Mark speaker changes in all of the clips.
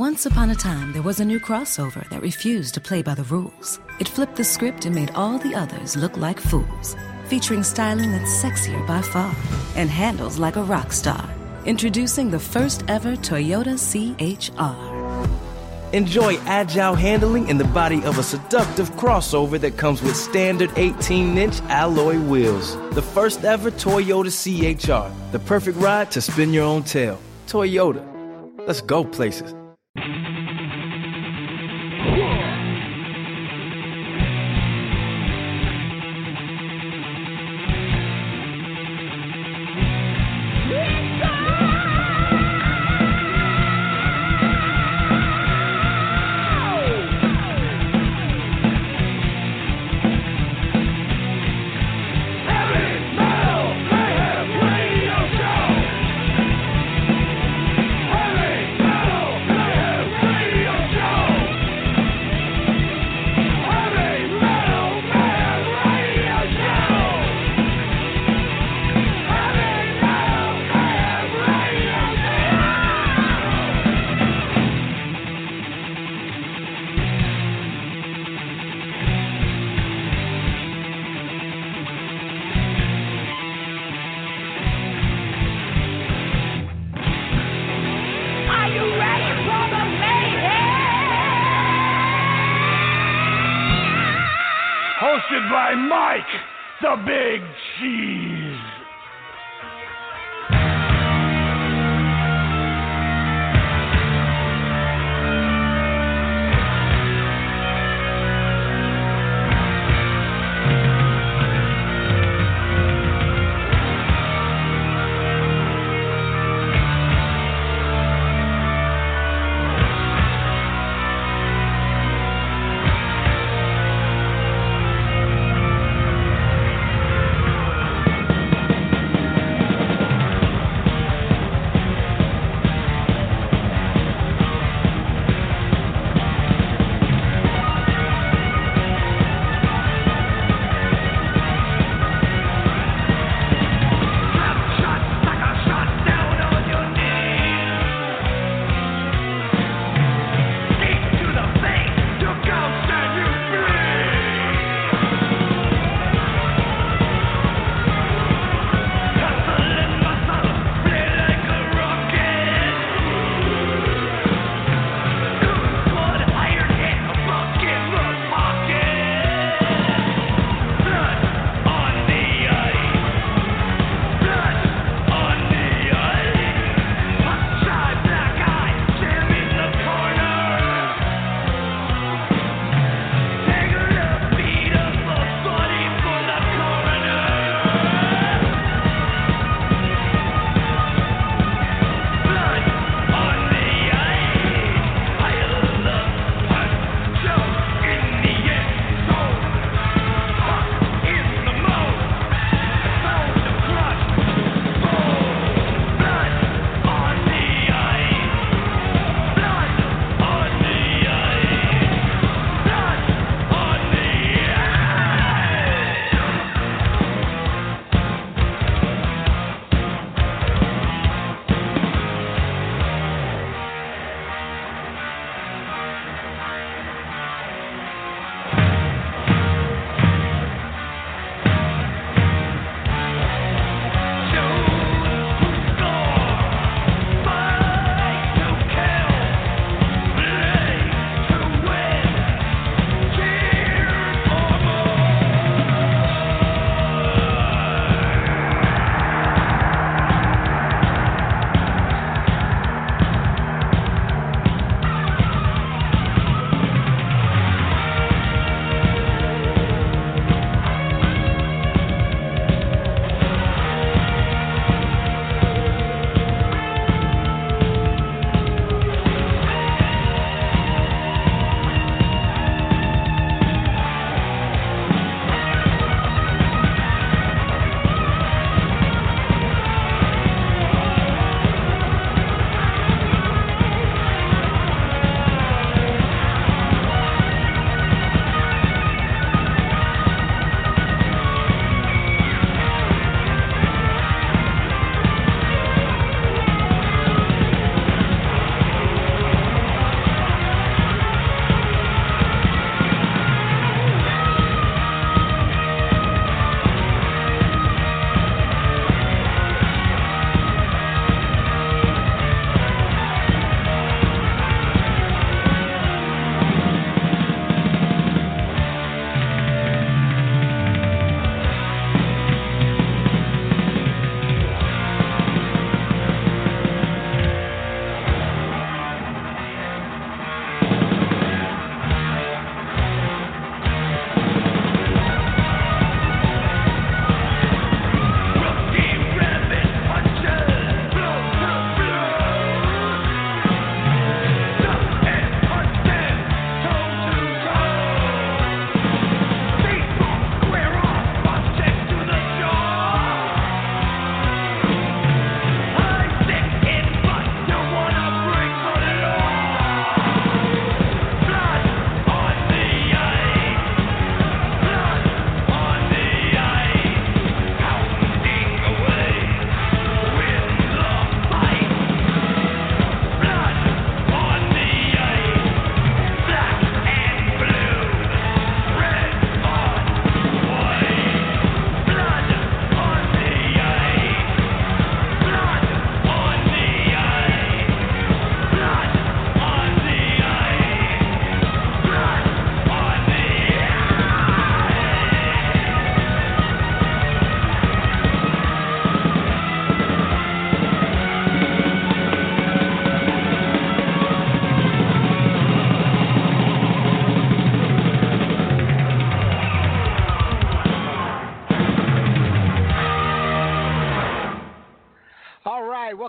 Speaker 1: Once upon a time, there was a new crossover that refused to play by the rules. It flipped the script and made all the others look like fools. Featuring styling that's sexier by far and handles like a rock star. Introducing the first ever Toyota CHR.
Speaker 2: Enjoy agile handling in the body of a seductive crossover that comes with standard 18 inch alloy wheels. The first ever Toyota CHR, the perfect ride to spin your own tale. Toyota, let's go places.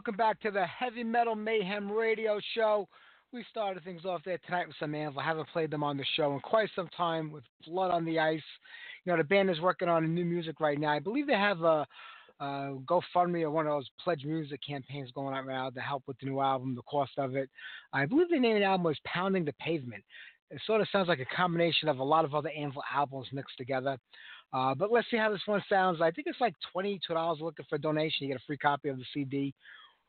Speaker 3: Welcome back to the Heavy Metal Mayhem Radio Show. We started things off there tonight with some Anvil. I haven't played them on the show in quite some time with Blood on the Ice. You know, the band is working on a new music right now. I believe they have a, a GoFundMe or one of those pledge music campaigns going on right now to help with the new album, the cost of it. I believe the name of the album was Pounding the Pavement. It sort of sounds like a combination of a lot of other Anvil albums mixed together. Uh, but let's see how this one sounds. I think it's like $22 looking for a donation. You get a free copy of the CD.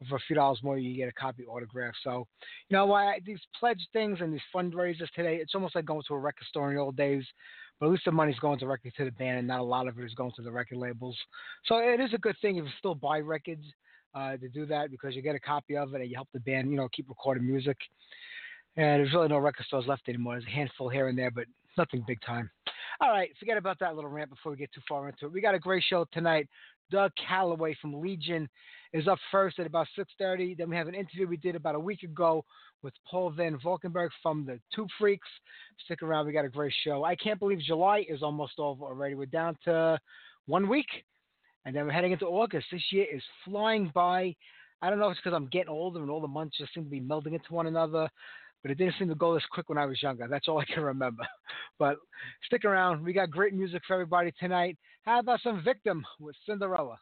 Speaker 3: For a few dollars more, you get a copy autograph. So, you know, why these pledge things and these fundraisers today, it's almost like going to a record store in the old days. But at least the money's going directly to the band, and not a lot of it is going to the record labels. So it is a good thing if you still buy records uh, to do that because you get a copy of it and you help the band, you know, keep recording music. And there's really no record stores left anymore. There's a handful here and there, but nothing big time. All right, forget about that little rant before we get too far into it. We got a great show tonight. Doug Calloway from Legion is up first at about 6:30. Then we have an interview we did about a week ago with Paul Van Valkenburgh from the Tube Freaks. Stick around, we got a great show. I can't believe July is almost over already. We're down to one week, and then we're heading into August. This year is flying by. I don't know if it's because I'm getting older and all the months just seem to be melding into one another but it didn't seem to go this quick when I was younger. That's all I can remember. But stick around. We got great music for everybody tonight. How about some Victim with Cinderella?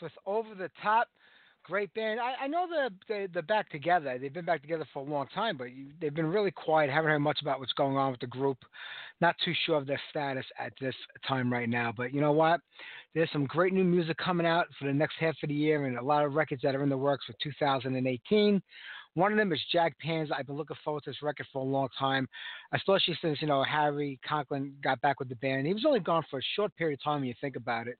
Speaker 3: With Over the Top. Great band. I, I know the, the they're back together. They've been back together for a long time, but you, they've been really quiet. Haven't heard much about what's going on with the group. Not too sure of their status at this time right now. But you know what? There's some great new music coming out for the next half of the year, and a lot of records that are in the works for 2018. One of them is Jag Panzer. I've been looking forward to this record for a long time, especially since you know Harry Conklin got back with the band. He was only gone for a short period of time when you think about it.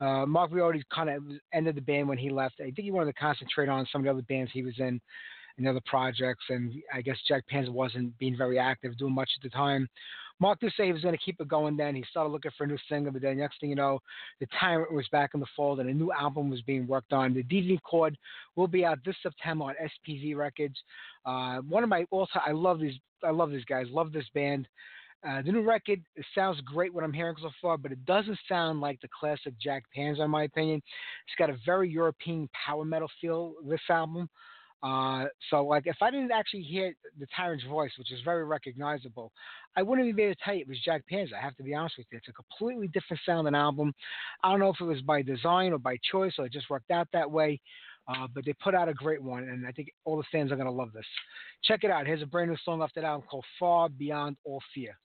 Speaker 3: Uh, Mark we already kind of ended the band when he left. I think he wanted to concentrate on some of the other bands he was in and other projects, and I guess Jag Panzer wasn't being very active, doing much at the time. Mark did say he was going to keep it going then. He started looking for a new singer, but then next thing you know, the time was back in the fold and a new album was being worked on. The Deviant Chord will be out this September on SPV Records. Uh, one of my also, I love these, I love these guys, love this band. Uh, the new record sounds great what I'm hearing so far, but it doesn't sound like the classic Jag Panzer, in my opinion. It's got a very European power metal feel. This album, uh, so like if I didn't actually hear the Tyrant's voice, which is very recognizable, I wouldn't even be able to tell you it was Jag Panzer. I have to be honest with you. It's a completely different sounding album. I don't know if it was by design or by choice or it just worked out that way. Uh, but they put out a great one, and I think all the fans are going to love this. Check it out. Here's a brand new song off that album called Far Beyond All Fear.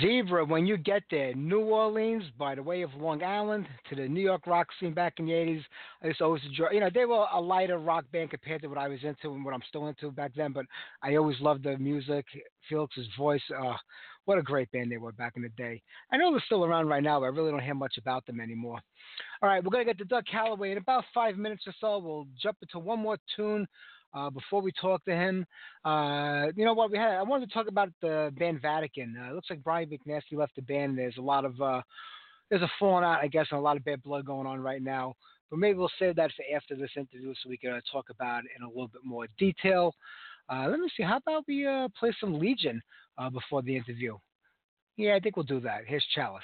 Speaker 3: Zebra, when you get there, New Orleans, by the way of Long Island, to the New York rock scene back in the 80s, I used always enjoy, you know, they were a lighter rock band compared to what I was into and what I'm still into back then, but I always loved the music, Felix's voice. Uh, what a great band they were back in the day. I know they're still around right now, but I really don't hear much about them anymore. All right, we're going to get to Doug Calloway in about five minutes or so. We'll jump into one more tune uh, before we talk to him, uh, you know what we had? I wanted to talk about the band Vatican. Uh, it looks like Brian McNasty left the band. There's a lot of uh, there's a falling out, I guess, and a lot of bad blood going on right now. But maybe we'll save that for after this interview so we can uh, talk about it in a little bit more detail. Uh, let me see. How about we play some Legion before the interview? Yeah, I think we'll do that. Here's Chalice.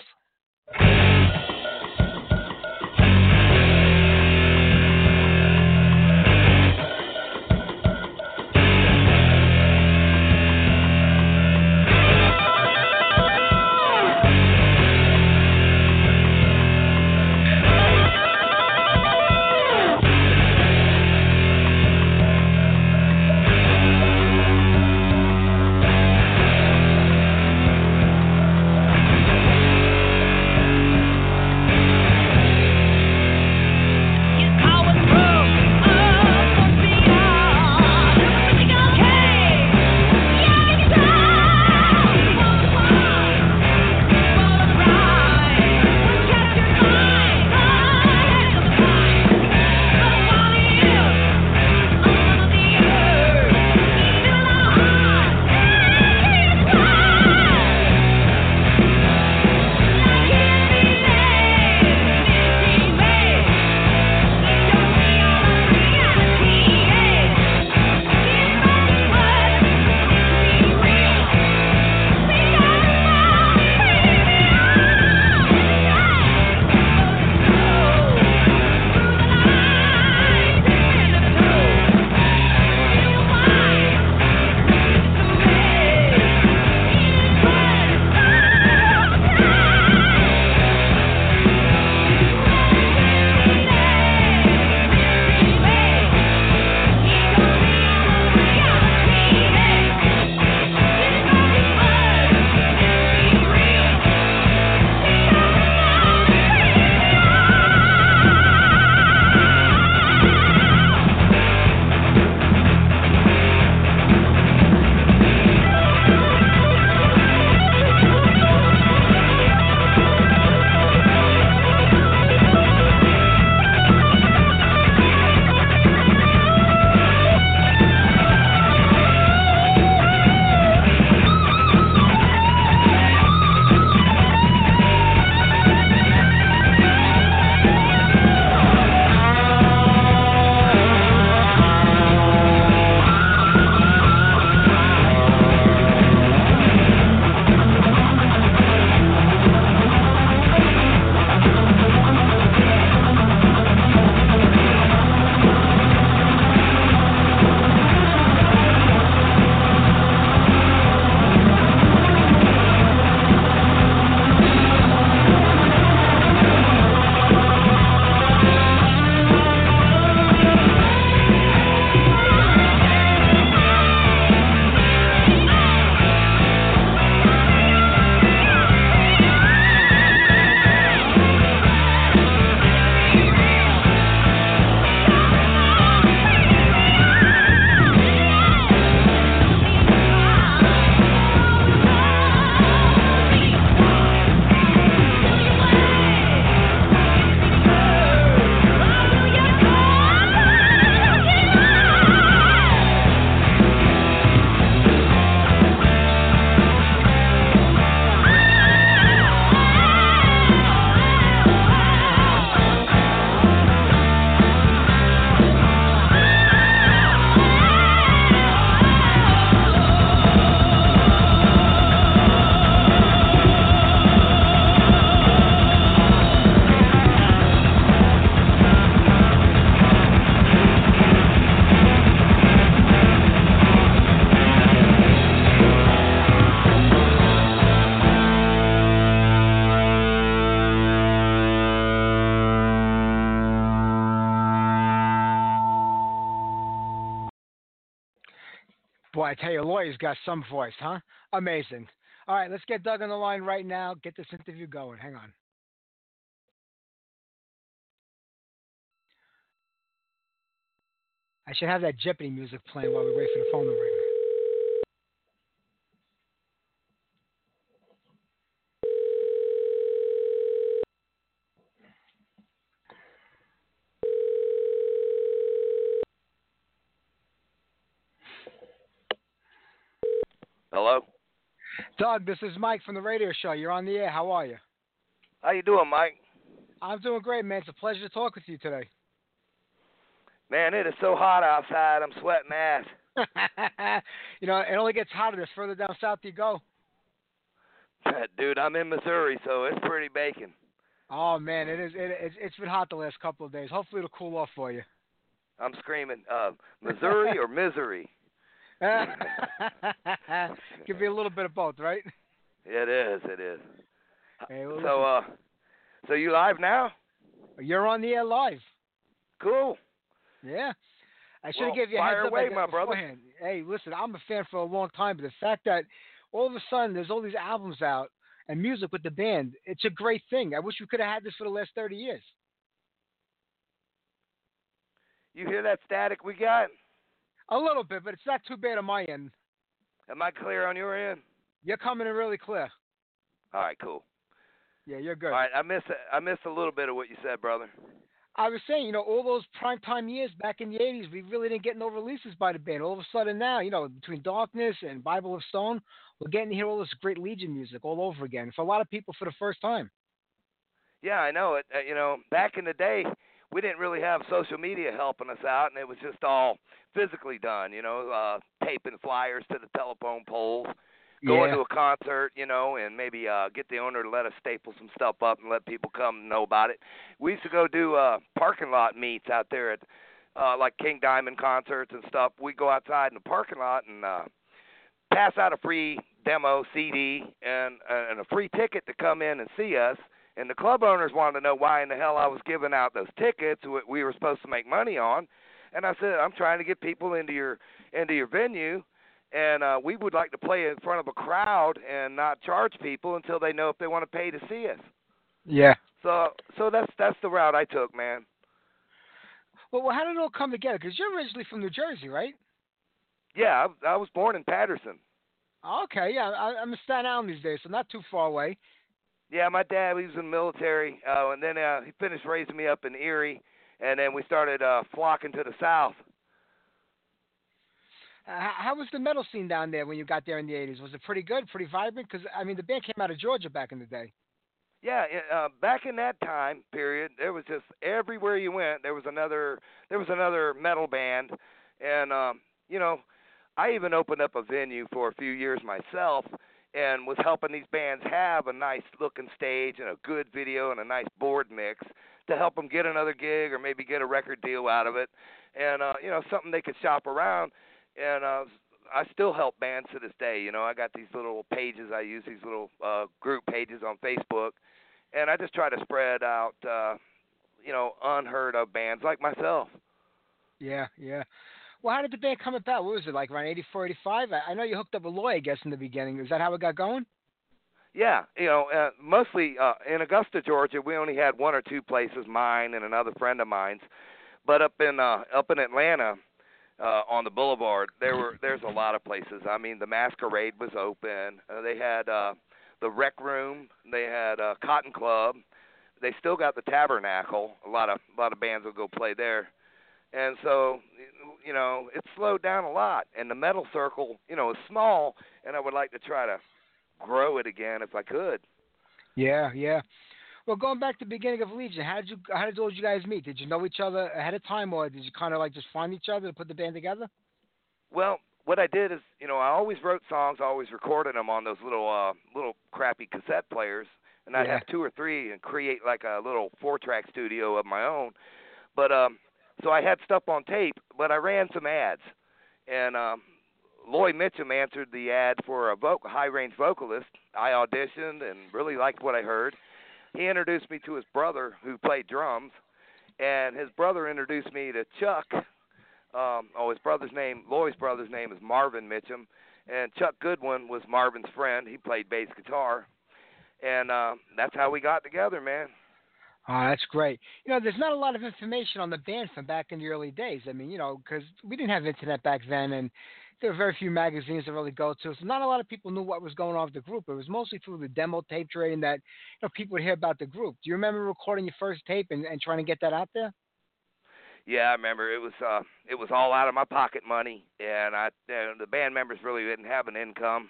Speaker 3: I tell you, Loy's got some voice, huh? Amazing. All right, let's get Doug on the line right now. Get this interview going. Hang on. I should have that Jeopardy music playing while we wait for the phone to ring.
Speaker 4: Hello.
Speaker 3: Doug, this is Mike from the radio show. You're on the air. How are you?
Speaker 4: How you doing, Mike?
Speaker 3: I'm doing great, man. It's a pleasure to talk with you today.
Speaker 4: Man, it is so hot outside. I'm sweating ass.
Speaker 3: you know, it only gets hotter the further down south you go.
Speaker 4: Dude, I'm in Missouri, so it's pretty baking.
Speaker 3: Oh man, it is. It, it's it's been hot the last couple of days. Hopefully, it'll cool off for you.
Speaker 4: I'm screaming, uh, Missouri or misery.
Speaker 3: Give me a little bit of both, right?
Speaker 4: It is. It is.
Speaker 3: Hey, well,
Speaker 4: so, uh, so you live now?
Speaker 3: You're on the air live.
Speaker 4: Cool.
Speaker 3: Yeah. I should
Speaker 4: Well,
Speaker 3: have gave you a heads up
Speaker 4: away,
Speaker 3: like that
Speaker 4: brother.
Speaker 3: beforehand. Hey, listen, I'm a fan for a long time, but the fact that all of a sudden there's all these albums out and music with the band, it's a great thing. I wish we could have had this for the last 30 years.
Speaker 4: You hear that static we got?
Speaker 3: A little bit, but it's not too bad on my end.
Speaker 4: Am I clear on your end?
Speaker 3: You're coming in really clear.
Speaker 4: All right, cool.
Speaker 3: Yeah, you're good.
Speaker 4: All right, I missed I missed a little bit of what you said, brother.
Speaker 3: I was saying, you know, all those prime time years back in the 80s, we really didn't get no releases by the band. All of a sudden now, you know, between Darkness and Bible of Stone, we're getting to hear all this great Legion music all over again for a lot of people for the first time.
Speaker 4: Yeah, I know it. Uh, you know, back in the day, we didn't really have social media helping us out, and it was just all physically done. You know, uh, taping flyers to the telephone poles, going
Speaker 3: Yeah.
Speaker 4: to a concert, you know, and maybe uh, get the owner to let us staple some stuff up and let people come know about it. We used to go do uh, parking lot meets out there at uh, like King Diamond concerts and stuff. We'd go outside in the parking lot and uh, pass out a free demo CD and and a free ticket to come in and see us. And the club owners wanted to know why in the hell I was giving out those tickets wh- we were supposed to make money on. And I said, I'm trying to get people into your into your venue, and uh, we would like to play in front of a crowd and not charge people until they know if they want to pay to see us.
Speaker 3: Yeah.
Speaker 4: So so that's that's the route I took, man.
Speaker 3: Well, well how did it all come together? Because you're originally from New Jersey, right?
Speaker 4: Yeah, I, I was born in Paterson.
Speaker 3: Okay, yeah. I, I'm in Staten Island these days, so not too far away.
Speaker 4: Yeah, my dad he was in the military, uh, and then uh, he finished raising me up in Erie, and then we started uh, flocking to the south.
Speaker 3: Uh, how, was the metal scene down there when you got there in the 80s? Was it pretty good, pretty vibrant? Because, I mean, the band came out of Georgia back in the day.
Speaker 4: Yeah, uh, back in that time period, there was just everywhere you went, there was another there was another metal band, and um, you know, I even opened up a venue for a few years myself, and was helping these bands have a nice looking stage and a good video and a nice board mix to help them get another gig or maybe get a record deal out of it, and uh, you know, something they could shop around, and uh, I still help bands to this day. You know, I got these little pages I use, these little uh, group pages on Facebook, and I just try to spread out, uh, you know, unheard of bands like myself.
Speaker 3: Yeah, yeah. Well, how did the band come about? What was it, like around 84, 85? I, I know you hooked up with Loy, I guess, in the beginning. Is that how it got going?
Speaker 4: Yeah, you know, uh, mostly uh, in Augusta, Georgia, we only had one or two places, mine and another friend of mine's. But up in uh, up in Atlanta, uh, on the Boulevard, there were there's a lot of places. I mean, the Masquerade was open. Uh, they had uh, the Rec Room. They had uh, Cotton Club. They still got the Tabernacle. A lot of a lot of bands will go play there. And so, you know, it slowed down a lot. And the metal circle, you know, is small. And I would like to try to grow it again if I could.
Speaker 3: Yeah, yeah. Well, going back to the beginning of Legion, how did you how did all you guys meet? Did you know each other ahead of time, or did you kind of like just find each other to put the band together?
Speaker 4: Well, what I did is, you know, I always wrote songs, I always recorded them on those little uh little crappy cassette players, and I'd
Speaker 3: Yeah.
Speaker 4: have two or three and create like a little four-track studio of my own. But um so I had stuff on tape, but I ran some ads. And um Lloyd Mitchum answered the ad for a vocal, high-range vocalist. I auditioned and really liked what I heard. He introduced me to his brother who played drums, and his brother introduced me to Chuck um oh his brother's name Lloyd's brother's name is Marvin Mitchum and Chuck Goodwin was Marvin's friend. He played bass guitar, and uh, that's how we got together, man.
Speaker 3: Oh, that's great. You know, there's not a lot of information on the band from back in the early days. I mean, you know, because we didn't have internet back then, and there were very few magazines to really go to. So not a lot of people knew what was going on with the group. It was mostly through the demo tape trading that you know people would hear about the group. Do you remember recording your first tape and, and trying to get that out there?
Speaker 4: Yeah, I remember it was uh it was all out of my pocket money, and I uh, the band members really didn't have an income,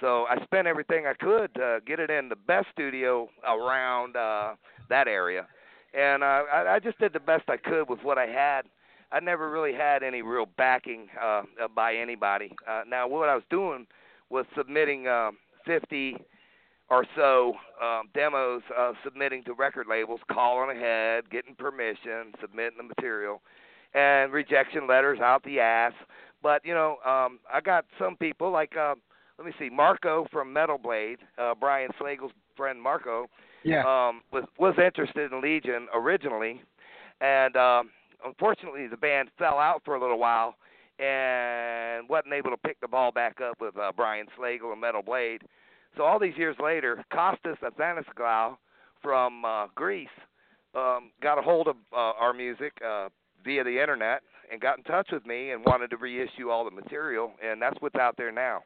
Speaker 4: so I spent everything I could to get it in the best studio around uh that area, and uh, I, I just did the best I could with what I had. I never really had any real backing uh, by anybody. Uh, now, what I was doing was submitting uh, 50 or so um, demos, uh, submitting to record labels, calling ahead, getting permission, submitting the material, and rejection letters out the ass. But you know, um, I got some people like uh, let me see, Marco from Metal Blade, uh, Brian Slagel's friend Marco,
Speaker 3: yeah.
Speaker 4: um, was was interested in Legion originally, and um, unfortunately the band fell out for a little while and wasn't able to pick the ball back up with uh, Brian Slagel and Metal Blade. So all these years later, Kostas Athanasiou from uh, Greece um, got a hold of uh, our music uh, via the internet and got in touch with me and wanted to reissue all the material, and that's what's out there now.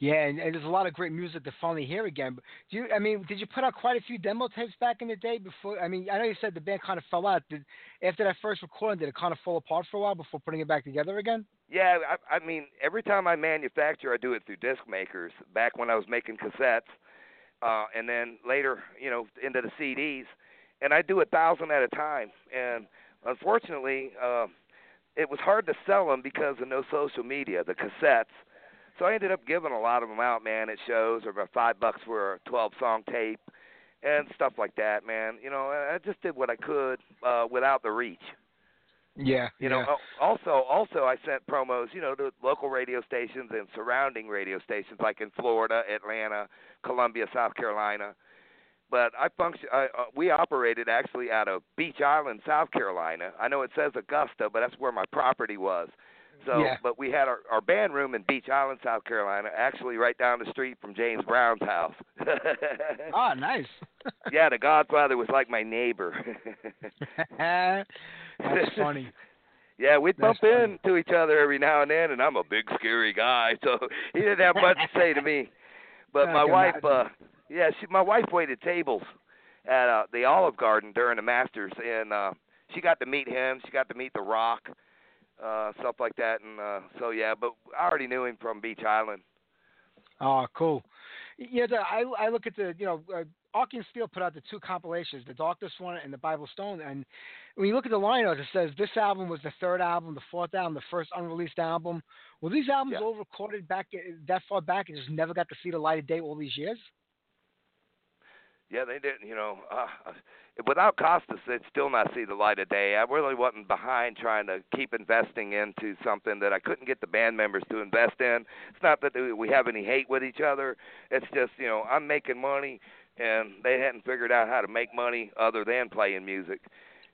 Speaker 3: Yeah, and, and, there's a lot of great music to finally hear again. But do you? I mean, did you put out quite a few demo tapes back in the day before? I mean, I know you said the band kind of fell out. Did after that first recording, did it kind of fall apart for a while before putting it back together again?
Speaker 4: Yeah, I, I mean, every time I manufacture, I do it through disc makers. Back when I was making cassettes, uh, and then later, you know, into the CDs, and I do a thousand at a time. And unfortunately, uh, it was hard to sell them because of no social media. The cassettes so I ended up giving a lot of them out, man, at shows, or about five bucks for a 12 song tape and stuff like that, man. You know, I just did what I could uh, without the reach.
Speaker 3: Yeah.
Speaker 4: You know, also also I sent promos, you know, to local radio stations and surrounding radio stations like in Florida, Atlanta, Columbia, South Carolina. But I function. I, uh, we operated actually out of Beech Island, South Carolina. I know it says Augusta, but that's where my property was. So,
Speaker 3: yeah.
Speaker 4: but we had our, our band room in Beech Island, South Carolina, actually right down the street from James Brown's house.
Speaker 3: oh, nice.
Speaker 4: yeah, the Godfather was like my neighbor.
Speaker 3: That's funny.
Speaker 4: Yeah, we'd
Speaker 3: That's
Speaker 4: bump into each other every now and then, and I'm a big scary guy, so he didn't have much to say to me. But my wife, uh, yeah, she, my wife waited tables at uh, the Olive Garden during the Masters, and uh, she got to meet him. She got to meet The Rock uh, stuff like that. And uh, so yeah, but I already knew him from Beech Island.
Speaker 3: Oh, cool. Yeah, the, I I look at the you know uh, Arkeyn Steel put out the two compilations, the Darkness one and the Bible Stone, and when you look at the lineup, it says this album was the third album, the fourth album, the first unreleased album. Were these albums
Speaker 4: Yeah.
Speaker 3: all recorded back uh, that far back and just never got to see the light of day all these years?
Speaker 4: Yeah, they didn't. You know, uh, without Costas, they'd still not see the light of day. I really wasn't behind trying to keep investing into something that I couldn't get the band members to invest in. It's not that we have any hate with each other. It's just you know I'm making money, and they hadn't figured out how to make money other than playing music.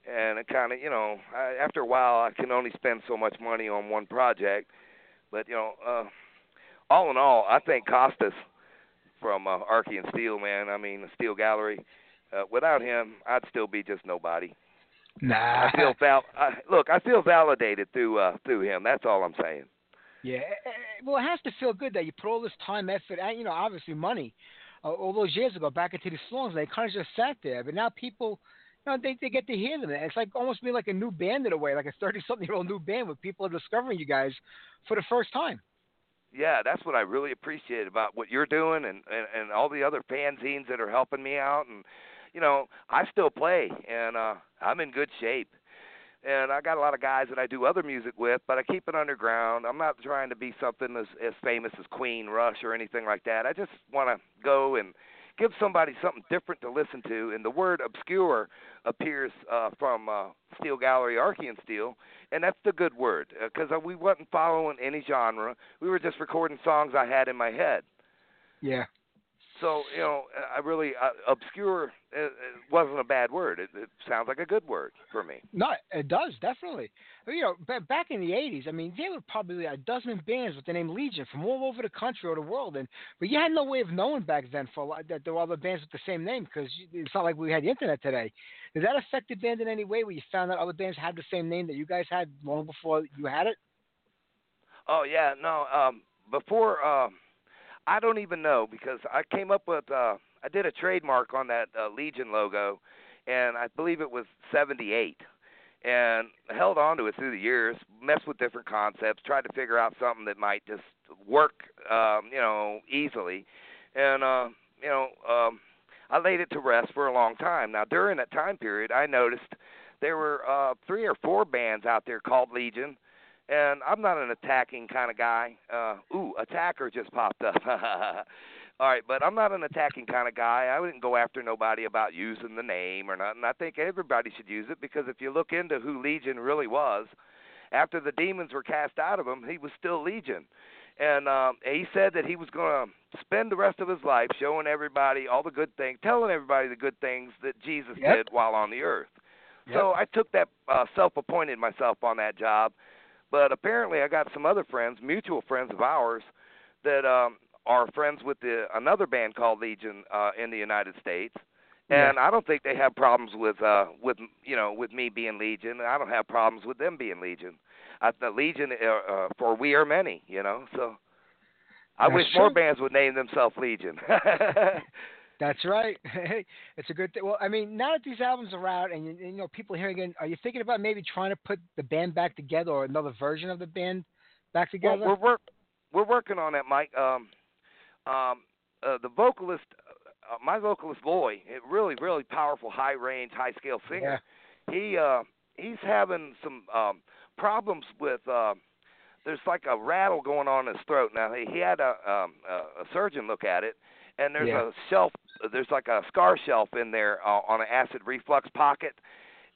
Speaker 4: And it kind of, you know, I, after a while, I can only spend so much money on one project. But you know, uh, all in all, I think Costas from uh, Arkeyn Steel, man. I mean, Steel Gallery. Uh, without him, I'd still be just nobody.
Speaker 3: Nah.
Speaker 4: I feel val- I, look, I feel validated through uh, through him. That's all I'm saying.
Speaker 3: Yeah, eh, eh, well, it has to feel good that you put all this time, effort, and you know, obviously money, uh, all those years ago back into these songs. They kind of just sat there, but now people, you know, they they get to hear them. It's like almost being like a new band in a way, like a thirty-something-year-old new band where people are discovering you guys for the first time.
Speaker 4: Yeah, that's what I really appreciate about what you're doing and, and and all the other fanzines that are helping me out and you know, I still play and uh I'm in good shape. And I got a lot of guys that I do other music with, but I keep it underground. I'm not trying to be something as as famous as Queen, Rush or anything like that. I just want to go and give somebody something different to listen to. And the word obscure appears uh, from uh, Steel Gallery, and Steel, and that's the good word because uh, we wasn't following any genre. We were just recording songs I had in my head.
Speaker 3: Yeah.
Speaker 4: So you know, I really uh, obscure it, it wasn't a bad word. It, it sounds like a good word for me.
Speaker 3: No, it does definitely. You know, b- back in the '80s, I mean, there were probably a dozen bands with the name Legion from all over the country or the world, and but you had no way of knowing back then for a lot, that there were other bands with the same name because it's not like we had the internet today. Did that affect the band in any way? Where you found that other bands had the same name that you guys had long before you had it?
Speaker 4: Oh yeah, no. Um, before. Um, I don't even know because I came up with uh I did a trademark on that uh, Legion logo and I believe it was 78 and held on to it through the years, messed with different concepts, tried to figure out something that might just work um, you know, easily. And uh, you know, um I laid it to rest for a long time. Now during that time period, I noticed there were uh three or four bands out there called Legion and I'm not an attacking kind of guy. Uh, ooh, attacker just popped up. All right, but I'm not an attacking kind of guy. I wouldn't go after nobody about using the name or nothing. I think everybody should use it because if you look into who Legion really was, after the demons were cast out of him, he was still Legion. And um, he said that he was going to spend the rest of his life showing everybody all the good things, telling everybody the good things that Jesus
Speaker 3: yep.
Speaker 4: did while on the earth.
Speaker 3: Yep.
Speaker 4: So I took that uh, self-appointed myself on that job but apparently, I got some other friends, mutual friends of ours, that um, are friends with the another band called Legion uh, in the United States. And
Speaker 3: yeah.
Speaker 4: I don't think they have problems with uh with you know with me being Legion. I don't have problems with them being Legion. I, the Legion uh, uh, for we are many, you know. So I wish more bands would name themselves Legion.
Speaker 3: That's right. it's a good thing. Well, I mean, now that these albums are out, and you, you know people hearing it, are you thinking about maybe trying to put the band back together or another version of the band back together?
Speaker 4: Well, we're work we're working on that, Mike. Um, um, uh, the vocalist, uh, my vocalist Loy, a really really powerful, high range, high scale singer.
Speaker 3: Yeah.
Speaker 4: He uh, he's having some um, problems with. Uh, there's like a rattle going on in his throat. Now he, he had a, um, a a surgeon look at it, and there's
Speaker 3: Yeah.
Speaker 4: a shelf. There's like a scar shelf in there uh, on an acid reflux pocket,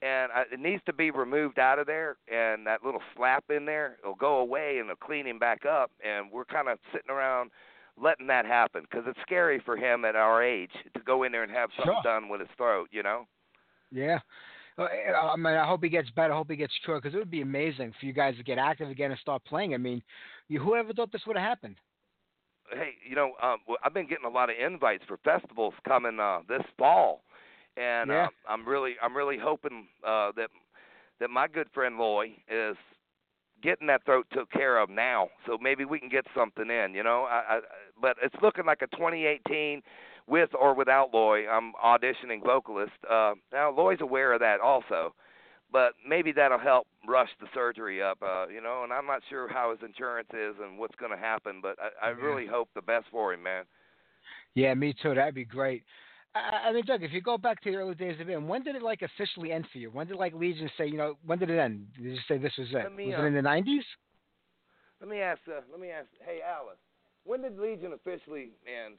Speaker 4: and uh, it needs to be removed out of there. And that little slap in there, it'll go away and it'll clean him back up. And we're kind of sitting around letting that happen because it's scary for him at our age to go in there and have something
Speaker 3: Sure.
Speaker 4: done with his throat. You know.
Speaker 3: Yeah. Eh, I mean, I hope he gets better. I hope he gets cured because it would be amazing for you guys to get active again and start playing. I mean, you, whoever thought this would have happened?
Speaker 4: Hey, you know, um, I've been getting a lot of invites for festivals coming uh, this fall, and
Speaker 3: Yeah.
Speaker 4: uh, I'm really, I'm really hoping uh, that that my good friend Loy is getting that throat took care of now, so maybe we can get something in. You know, I, I, but it's looking like a 2018 with or without Loy. I'm auditioning vocalist. Uh, now Loy's aware of that also. But maybe that'll help rush the surgery up, uh, you know. And I'm not sure how his insurance is and what's going to happen, but I, I
Speaker 3: Yeah.
Speaker 4: really hope the best for him, man.
Speaker 3: Yeah, me too. That'd be great. I, I mean, Doug, if you go back to the early days of it, when did it like officially end for you? When did like Legion say, you know, when did it end? Did you say this was it?
Speaker 4: Me,
Speaker 3: was
Speaker 4: uh,
Speaker 3: it in the '90s?
Speaker 4: Let me ask. Uh, let me ask. Hey, Alice, when did Legion officially end?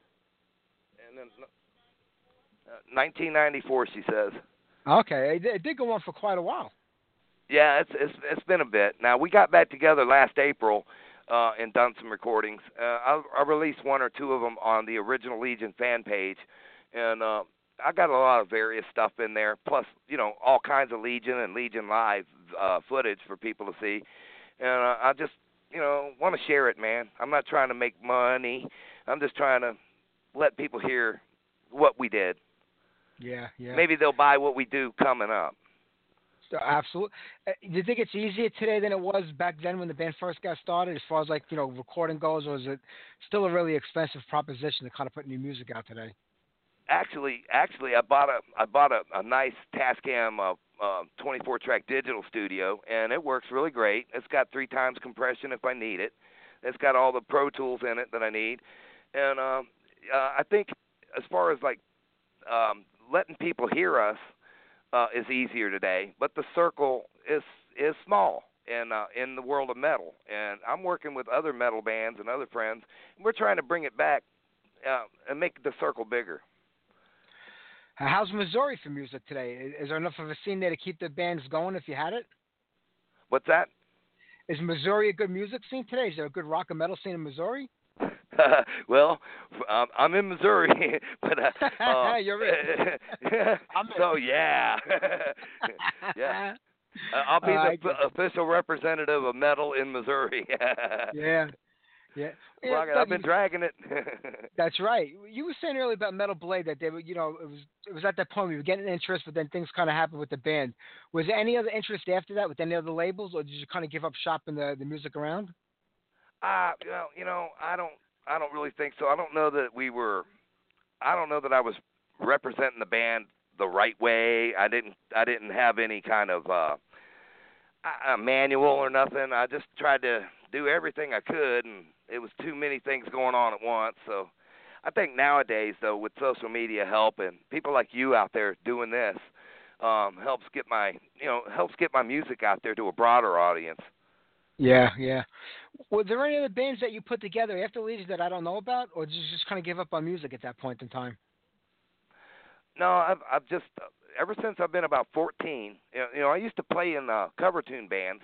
Speaker 4: And then, uh, 1994, she says.
Speaker 3: Okay, it, it did go on for quite a while.
Speaker 4: Yeah, it's it's it's been a bit. Now we got back together last April uh, and done some recordings. Uh, I, I released one or two of them on the original Legion fan page, and uh, I got a lot of various stuff in there. Plus, you know, all kinds of Legion and Legion live uh, footage for people to see. And uh, I just, you know, want to share it, man. I'm not trying to make money. I'm just trying to let people hear what we did.
Speaker 3: Yeah, yeah.
Speaker 4: Maybe they'll buy what we do coming up.
Speaker 3: So, Absolutely. Uh, Do you think it's easier today than it was back then when the band first got started, as far as like you know recording goes, or is it still a really expensive proposition to kind of put new music out today?
Speaker 4: actually actually I bought a I bought a, a nice Tascam uh, uh 24 track digital studio and it works really great. It's got three times compression if I need it. It's got all the pro tools in it that I need. And um uh, I think as far as like um letting people hear us uh is easier today, but the circle is is small in uh in the world of metal. And I'm working with other metal bands and other friends. And we're trying to bring it back uh, and make the circle bigger.
Speaker 3: How's Missouri for music today? Is- Is there enough of a scene there to keep the bands going if you had it?
Speaker 4: What's that?
Speaker 3: Is Missouri a good music scene today? Is there a good rock and metal scene in Missouri?
Speaker 4: well, um, I'm in Missouri, but uh, uh,
Speaker 3: you're in.
Speaker 4: so yeah, yeah. Uh, I'll be
Speaker 3: Uh,
Speaker 4: the f- official representative of metal in Missouri.
Speaker 3: yeah. Yeah.
Speaker 4: well, I've been
Speaker 3: you-
Speaker 4: dragging it.
Speaker 3: That's right. You were saying earlier about Metal Blade that they were, you know, it was it was at that point we were getting interest, but then things kind of happened with the band. Was there any other interest after that with any other labels, or did you kind of give up shopping the the music around?
Speaker 4: Uh, well, you know, I don't, I don't really think so. I don't know that we were, I don't know that I was representing the band the right way. I didn't, I didn't have any kind of uh, a manual or nothing. I just tried to do everything I could, and it was too many things going on at once. So, I think nowadays, though, with social media help and people like you out there doing this, um, helps get my, you know, helps get my music out there to a broader audience.
Speaker 3: Yeah, yeah. Were there any other bands that you put together after Legion that I don't know about, or did you just kind of give up on music at that point in time?
Speaker 4: No, I've I've just ever since I've been about 14. You know, I used to play in uh, cover tune bands,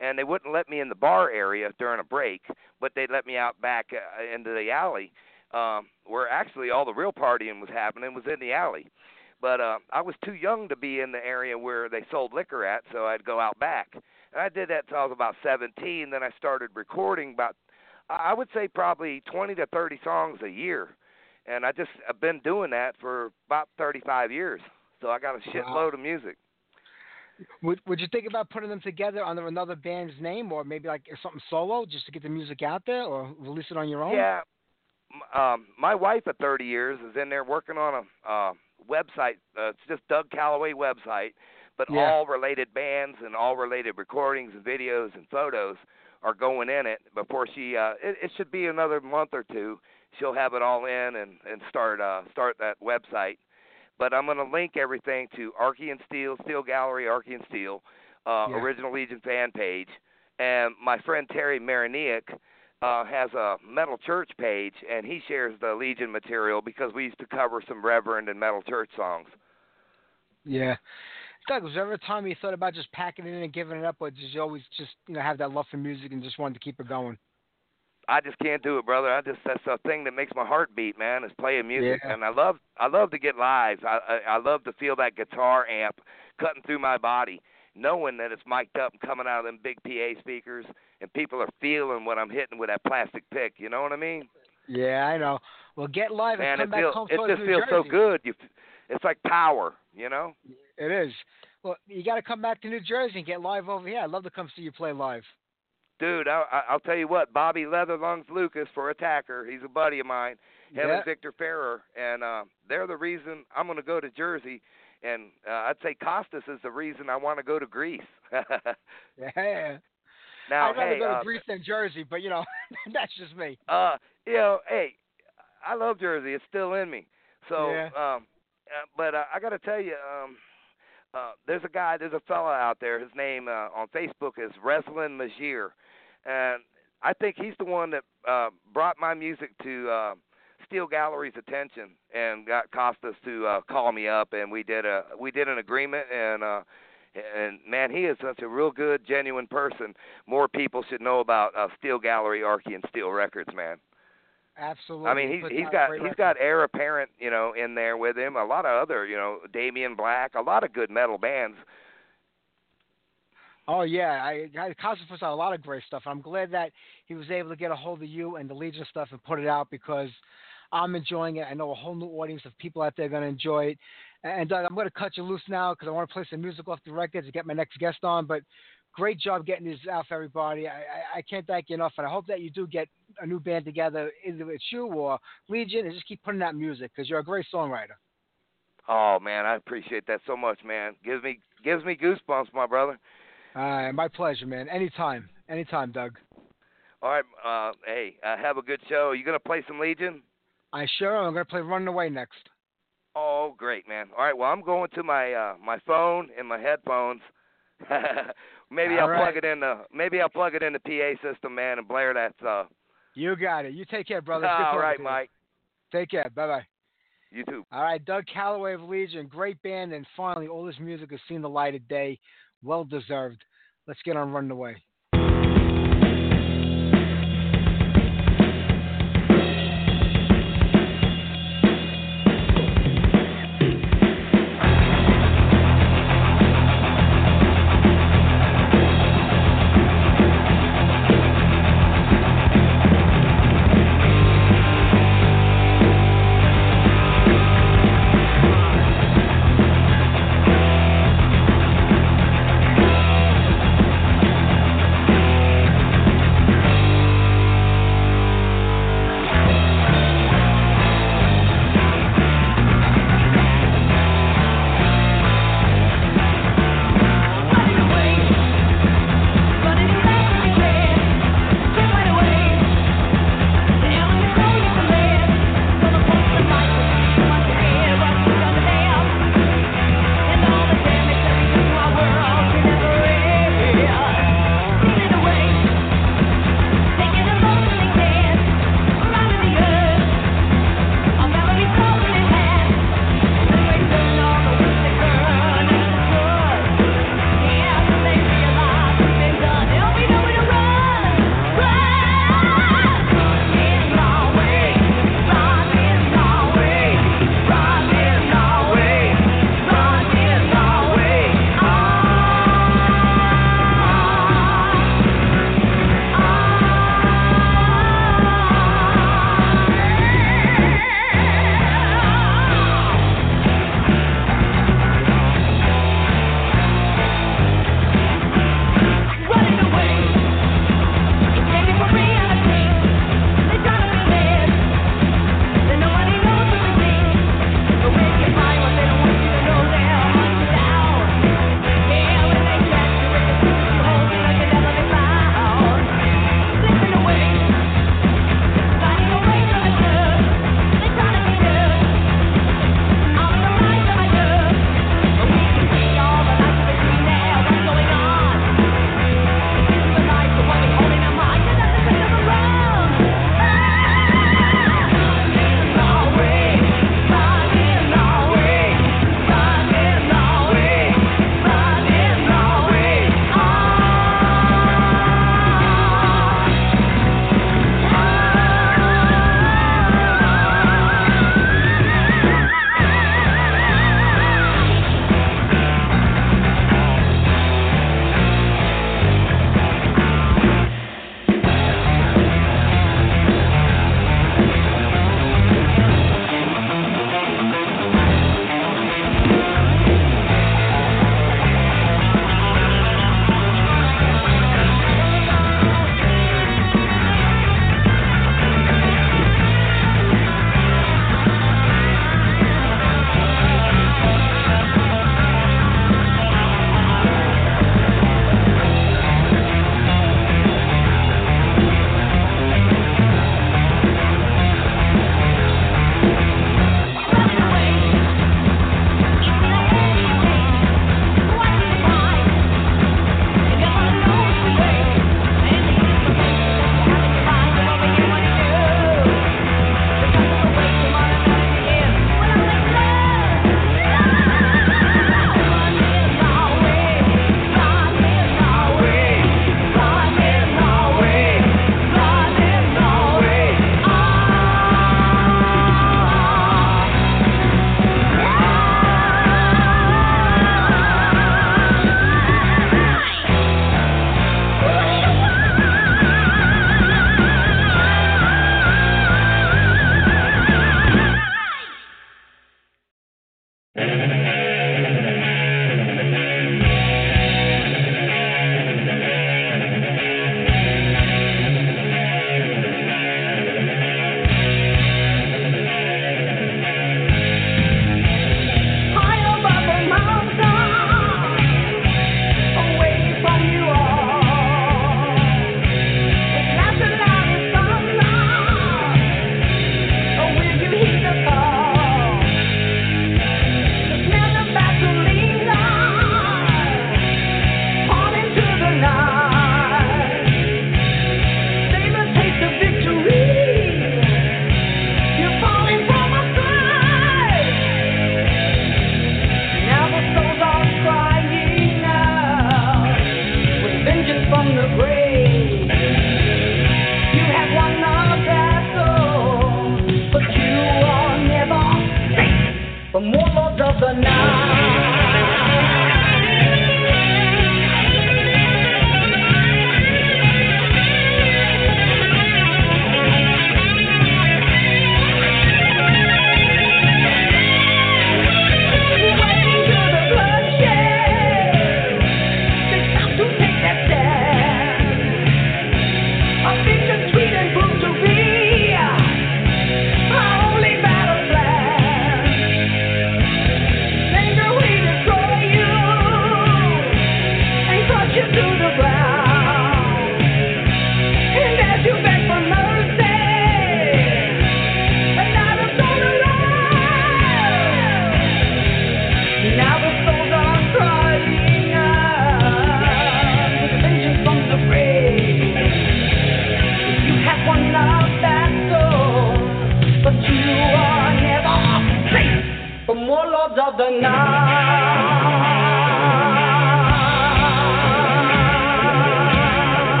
Speaker 4: and they wouldn't let me in the bar area during a break, but they'd let me out back uh, into the alley, um, where actually all the real partying was happening was in the alley. But uh, I was too young to be in the area where they sold liquor at, so I'd go out back. And I did that till I was about 17. Then I started recording about, I would say probably 20 to 30 songs a year and I just I've been doing that for about 35 years. So I got a shitload of music.
Speaker 3: Would Would you think about putting them together under another band's name, or maybe like something solo, just to get the music out there, or release it on your own?
Speaker 4: Yeah. Um, my wife of 30 years is in there working on a uh, website. Uh, it's just Doug Calloway website, but
Speaker 3: Yeah.
Speaker 4: all related bands and all related recordings and videos and photos are going in it before she. Uh, it, it should be another month or two. She'll have it all in and and start uh, start that website. But I'm going to link everything to Arkeyn Steel, Steel Gallery, Arkeyn Steel, uh,
Speaker 3: Yeah.
Speaker 4: Original Legion fan page, and my friend Terry Mariniak uh, has a Metal Church page, and he shares the Legion material because we used to cover some Reverend and Metal Church songs.
Speaker 3: Yeah. Doug, was there ever a time you thought about just packing it in and giving it up, or did you always just you know have that love for music and just wanted to keep it going?
Speaker 4: I just can't do it, brother. I just that's the thing that makes my heart beat, man, is playing music.
Speaker 3: Yeah.
Speaker 4: And I love I love to get live. I, I I love to feel that guitar amp cutting through my body, knowing that it's mic'd up and coming out of them big PA speakers, and people are feeling what I'm hitting with that plastic pick. You know what I mean?
Speaker 3: Yeah, I know. Well, get live
Speaker 4: Man,
Speaker 3: and come
Speaker 4: it feels
Speaker 3: back home
Speaker 4: it just feels so good. You, it's like power, you know.
Speaker 3: It is. Well, you got to come back to New Jersey and get live over here. I'd love to come see you play live.
Speaker 4: Dude, I, I, I'll tell you what, Bobby Leatherlungs Lucas for Attacker, he's a buddy of mine. Him
Speaker 3: Yeah.
Speaker 4: and Victor Ferrer, and uh, they're the reason I'm going to go to Jersey. And uh, I'd say Costas is the reason I want to go to Greece.
Speaker 3: Yeah.
Speaker 4: now,
Speaker 3: I'd rather
Speaker 4: hey,
Speaker 3: go to
Speaker 4: uh,
Speaker 3: Greece than Jersey, but you know, that's just me.
Speaker 4: uh, you know, hey, I love Jersey. It's still in me. So,
Speaker 3: Yeah.
Speaker 4: um, uh, but uh, I got to tell you, um, uh, there's a guy, there's a fella out there. His name uh, on Facebook is Reslin Majir, and I think he's the one that uh, brought my music to uh, Steel Gallery's attention and got Costas to uh, call me up, and we did a we did an agreement, and uh, and man, he is such a real good, genuine person. More people should know about uh, Steel Gallery, Arkeyn Steel Records, man.
Speaker 3: Absolutely.
Speaker 4: I mean, he's he's got he's got Heir Apparent, you know, in there with him. A lot of other, you know, Damian Black, a lot of good metal bands.
Speaker 3: Oh yeah, I, I Costas puts out a lot of great stuff. I'm glad that he was able to get a hold of you and the Legion stuff and put it out because I'm enjoying it. I know a whole new audience of people out there are going to enjoy it. And Doug, I'm going to cut you loose now because I want to play some music off the records to get my next guest on. But great job getting this out for everybody. I, I, I can't thank you enough, and I hope that you do get a new band together, either it's you or Legion, and just keep putting out music because you're a great songwriter.
Speaker 4: Oh man, I appreciate that so much, man. Gives me gives me goosebumps, my brother.
Speaker 3: Uh, my pleasure, man. Anytime, anytime, Doug.
Speaker 4: All right, uh, hey, uh, have a good show. Are You gonna play some Legion?
Speaker 3: I sure am. I'm going to play Running Away next.
Speaker 4: Oh, great, man. All right, well, I'm going to my uh, my phone and my headphones. maybe
Speaker 3: All
Speaker 4: I'll
Speaker 3: right.
Speaker 4: plug it in the maybe I'll plug it in the PA system, man, and blare that. Uh,
Speaker 3: You got it. You take care, brother. It's
Speaker 4: all right,
Speaker 3: you.
Speaker 4: Mike.
Speaker 3: Take care. Bye bye.
Speaker 4: You too.
Speaker 3: All right, Doug Calloway of Legion, great band, and finally, all this music has seen the light of day. Well deserved. Let's get on running away.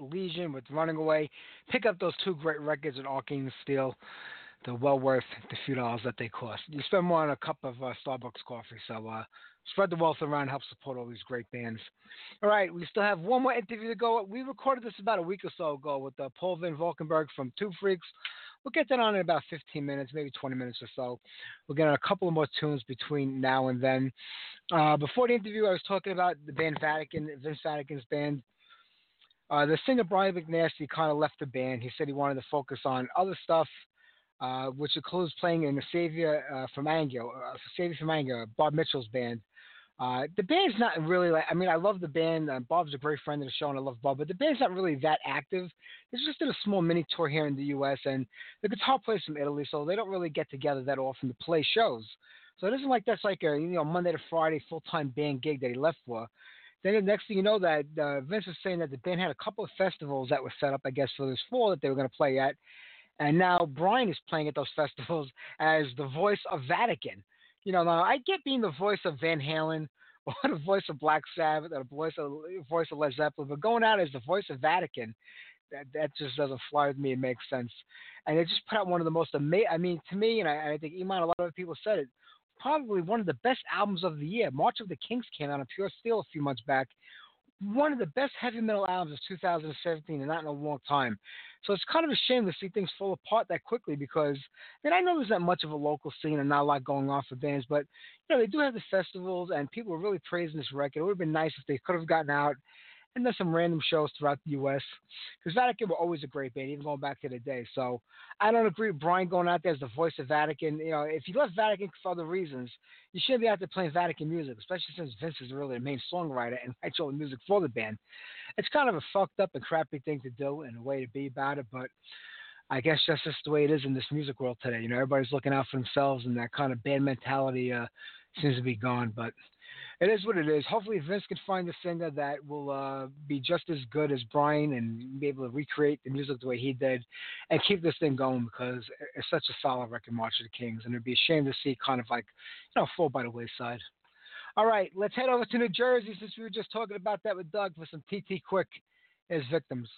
Speaker 3: Legion with Running Away. Pick up those two great records at Arkeyn Steel. They're well worth the few dollars that they cost. You spend more on a cup of uh, Starbucks coffee, so uh, spread the wealth around, help support all these great bands. All right, we still have one more interview to go. We recorded this about a week or so ago with uh, Paul Van Valkenburgh from Two Freaks. We'll get that on in about 15 minutes, maybe 20 minutes or so. We'll get on a couple of more tunes between now and then. Uh, before the interview, I was talking about the band Vatican, Vince Vatican's band. Uh, the singer Brian McNasty kind of left the band. He said he wanted to focus on other stuff, uh, which includes playing in the Savior uh, from Anger, uh, Savior from Anger, Bob Mitchell's band. Uh, the band's not really like. I mean, I love the band. Uh, Bob's a great friend of the show, and I love Bob. But the band's not really that active. They just did a small mini tour here in the U.S. and the guitar player's from Italy, so they don't really get together that often to play shows. So it isn't like that's like a you know Monday to Friday full time band gig that he left for. Then the next thing you know, that uh, Vince was saying that the band had a couple of festivals that were set up, I guess, for this fall that they were going to play at, and now Brian is playing at those festivals as the voice of Vatican. You know, now I get being the voice of Van Halen or the voice of Black Sabbath or the voice of voice of Led Zeppelin, but going out as the voice of Vatican, that that just doesn't fly with me. It makes sense, and they just put out one of the most amazing. I mean, to me, and I, I think Iman, a lot of people said it probably one of the best albums of the year. March of the Kings came out on Pure Steel a few months back. One of the best heavy metal albums of 2017 and not in a long time. So it's kind of a shame to see things fall apart that quickly because, I mean, I know there's not much of a local scene and not a lot going on for bands, but, you know, they do have the festivals and people are really praising this record. It would have been nice if they could have gotten out and then some random shows throughout the U.S. Because Vatican were always a great band, even going back to the day. So I don't agree with Brian going out there as the voice of Vatican. You know, if you left Vatican for other reasons, you shouldn't be out there playing Vatican music, especially since Vince is really the main songwriter and writes all the music for the band. It's kind of a fucked up and crappy thing to do and a way to be about it, but. I guess that's just the way it is in this music world today. You know, everybody's looking out for themselves, and that kind of band mentality uh, seems to be gone. But it is what it is. Hopefully, Vince can find a singer that will uh, be just as good as Brian and be able to recreate the music the way he did and keep this thing going because it's such a solid record, March of the Kings. And it'd be a shame to see kind of like, you know, fall by the wayside. All right, let's head over to New Jersey since we were just talking about that with Doug for some TT Quick as victims.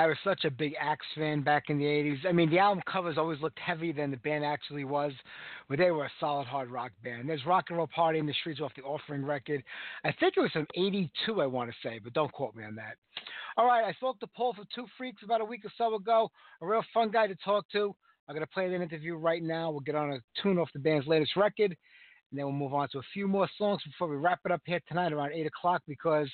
Speaker 3: I was such a big Axe fan back in the 80s. I mean, the album covers always looked heavier than the band actually was, but they were a solid hard rock band. There's Rock and Roll Party in the Streets off the Offering record. I think it was from 82, I want to say, but don't quote me on that. All right, I spoke to Paul for Two Freaks about a week or so ago. A real fun guy to talk to. I'm going to play that interview right now. We'll get on a tune off the band's latest record, and then we'll move on to a few more songs before we wrap it up here tonight around 8 o'clock because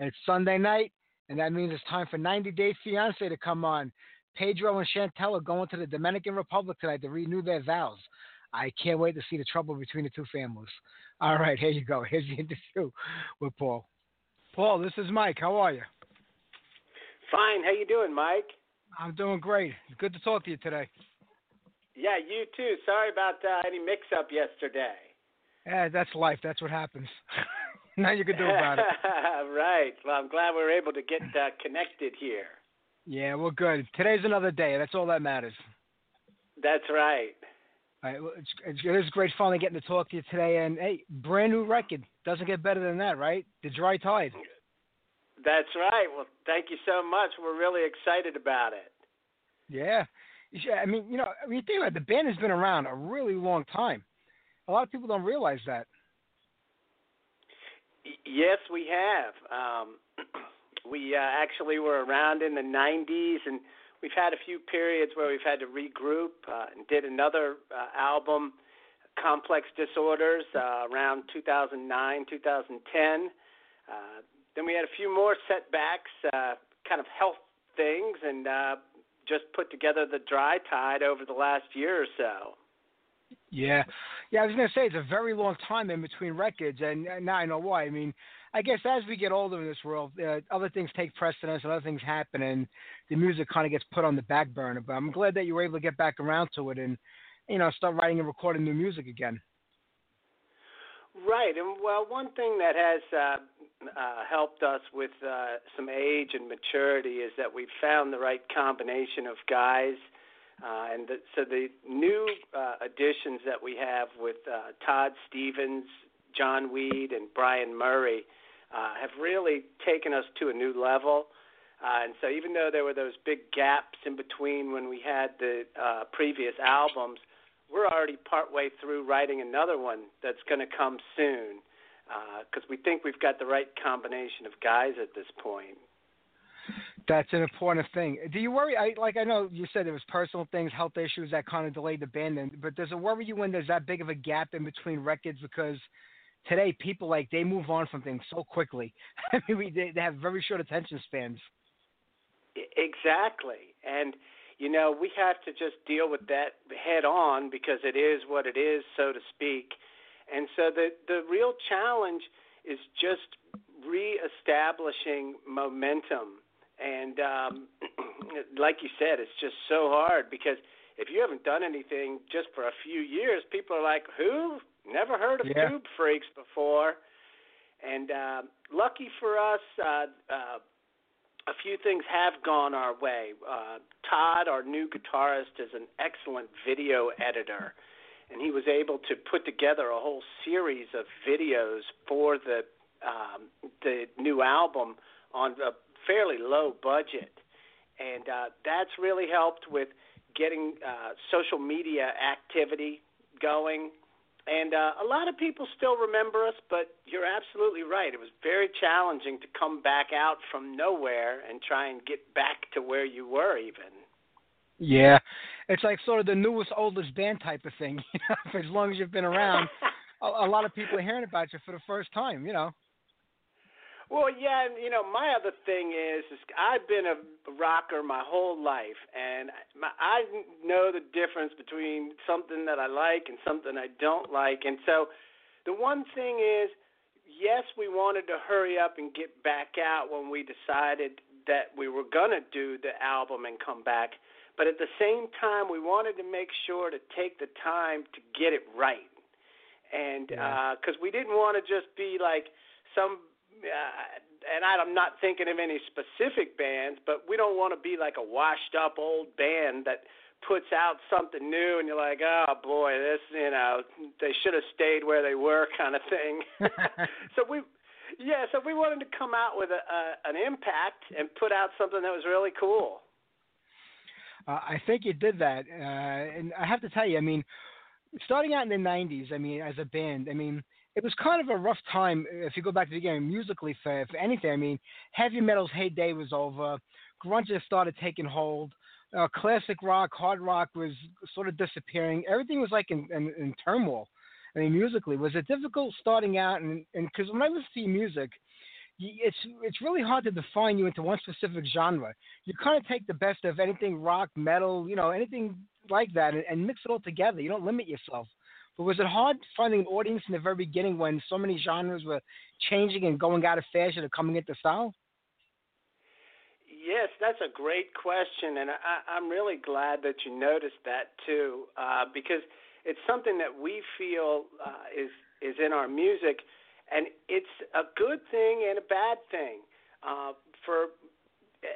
Speaker 3: it's Sunday night and that means it's time for 90 Day Fiance to come on. Pedro and Chantel are going to the Dominican Republic tonight to renew their vows. I can't wait to see the trouble between the two families. All right, here you go. Here's the interview with Paul. Paul, this is Mike. How are you?
Speaker 5: Fine. How you doing, Mike?
Speaker 3: I'm doing great. It's good to talk to you today.
Speaker 5: Yeah, you too. Sorry about uh, any mix-up yesterday.
Speaker 3: Yeah, that's life. That's what happens. Nothing you can do about it.
Speaker 5: right. Well, I'm glad we are able to get uh, connected here.
Speaker 3: Yeah, well, good. Today's another day. That's all that matters.
Speaker 5: That's right.
Speaker 3: All right well, it's, it's, it is great finally getting to talk to you today. And hey, brand new record doesn't get better than that, right? The Dry Tide.
Speaker 5: That's right. Well, thank you so much. We're really excited about it.
Speaker 3: Yeah. I mean, you know, I mean, think about it, the band has been around a really long time. A lot of people don't realize that.
Speaker 5: Yes, we have. Um, we uh, actually were around in the 90s, and we've had a few periods where we've had to regroup uh, and did another uh, album, Complex Disorders, uh, around 2009, 2010. Uh, then we had a few more setbacks, uh, kind of health things, and uh, just put together the dry tide over the last year or so.
Speaker 3: Yeah, yeah. I was gonna say it's a very long time in between records, and now I know why. I mean, I guess as we get older in this world, uh, other things take precedence, and other things happen, and the music kind of gets put on the back burner. But I'm glad that you were able to get back around to it and, you know, start writing and recording new music again.
Speaker 5: Right, and well, one thing that has uh, uh, helped us with uh, some age and maturity is that we've found the right combination of guys uh, and the, so the new uh, additions that we have with uh, Todd Stevens, John Weed, and Brian Murray uh, have really taken us to a new level. Uh, and so even though there were those big gaps in between when we had the uh, previous albums, we're already partway through writing another one that's going to come soon because uh, we think we've got the right combination of guys at this point.
Speaker 3: That's an important thing. Do you worry? I like I know you said there was personal things, health issues that kind of delayed the band, and, but does it worry you when there's that big of a gap in between records? Because today people like they move on from things so quickly. I mean, we, they, they have very short attention spans.
Speaker 5: Exactly, and you know we have to just deal with that head on because it is what it is, so to speak. And so the the real challenge is just reestablishing momentum and um, like you said, it's just so hard because if you haven't done anything just for a few years, people are like, "Who? Never heard of
Speaker 3: yeah.
Speaker 5: Tube Freaks before." And uh, lucky for us, uh, uh, a few things have gone our way. Uh, Todd, our new guitarist, is an excellent video editor, and he was able to put together a whole series of videos for the um, the new album on a fairly low budget, and uh, that's really helped with getting uh, social media activity going. And uh, a lot of people still remember us, but you're absolutely right. It was very challenging to come back out from nowhere and try and get back to where you were, even.
Speaker 3: Yeah, it's like sort of the newest, oldest band type of thing. You know, for as long as you've been around, a, a lot of people are hearing about you for the first time. You know.
Speaker 5: Well, yeah, and you know, my other thing is, is I've been a rocker my whole life, and my, I know the difference between something that I like and something I don't like. And so, the one thing is, yes, we wanted to hurry up and get back out when we decided that we were gonna do the album and come back. But at the same time, we wanted to make sure to take the time to get it right, and because yeah. uh, we didn't want to just be like some and I'm not thinking of any specific bands, but we don't want to be like a washed up old band that puts out something new and you're like, oh boy, this, you know, they should have stayed where they were kind of thing. so we yeah, so we wanted to come out with a, a, an impact and put out something that was really cool.
Speaker 3: Uh, I think you did that, uh, and I have to tell you, I mean, starting out in the '90s, I mean, as a band, I mean, it was kind of a rough time if you go back to the beginning musically for, for anything. I mean, heavy metal's heyday was over, grunge just started taking hold. Uh, classic rock, hard rock was sort of disappearing. Everything was like in, in, in turmoil. I mean, musically, was it difficult starting out? And because when I listen to music, it's it's really hard to define you into one specific genre. You kind of take the best of anything rock, metal, you know, anything like that, and, and mix it all together. You don't limit yourself. But was it hard finding an audience in the very beginning when so many genres were changing and going out of fashion and coming into style?
Speaker 5: Yes, that's a great question, and I, I'm really glad that you noticed that too, uh, because it's something that we feel uh, is is in our music, and it's a good thing and a bad thing. Uh, for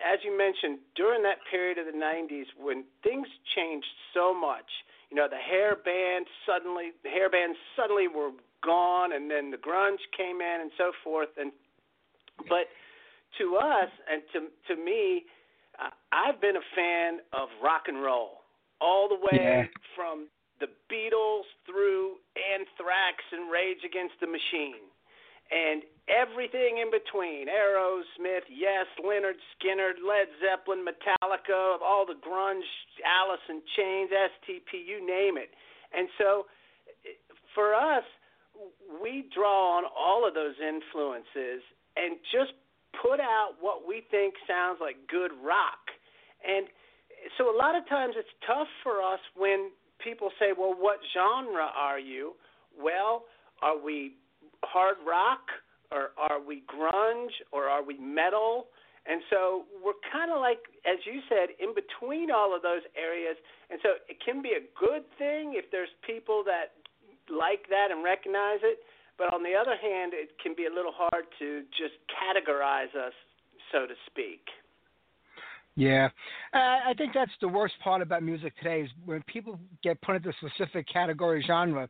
Speaker 5: as you mentioned, during that period of the '90s when things changed so much, you know, the hair band suddenly, the hair bands suddenly were gone, and then the grunge came in and so forth, and but to us and to to me, uh, I've been a fan of rock and roll all the way yeah. from the Beatles through Anthrax and Rage Against the Machine, and everything in between Aerosmith, Yes, Lynyrd Skynyrd, Led Zeppelin, Metallica, all the grunge, Alice in Chains, STP, you name it. And so for us, we draw on all of those influences and just put out what we think sounds like good rock. And so a lot of times it's tough for us when people say, well, what genre are you? Well, are we hard rock or are we grunge or are we metal? And so we're kind of like, as you said, in between all of those areas. And so it can be a good thing if there's people that like that and recognize it. But on the other hand, it can be a little hard to just categorize us, so to speak.
Speaker 3: Yeah, uh, I think that's the worst part about music today is when people get put into a specific category genre.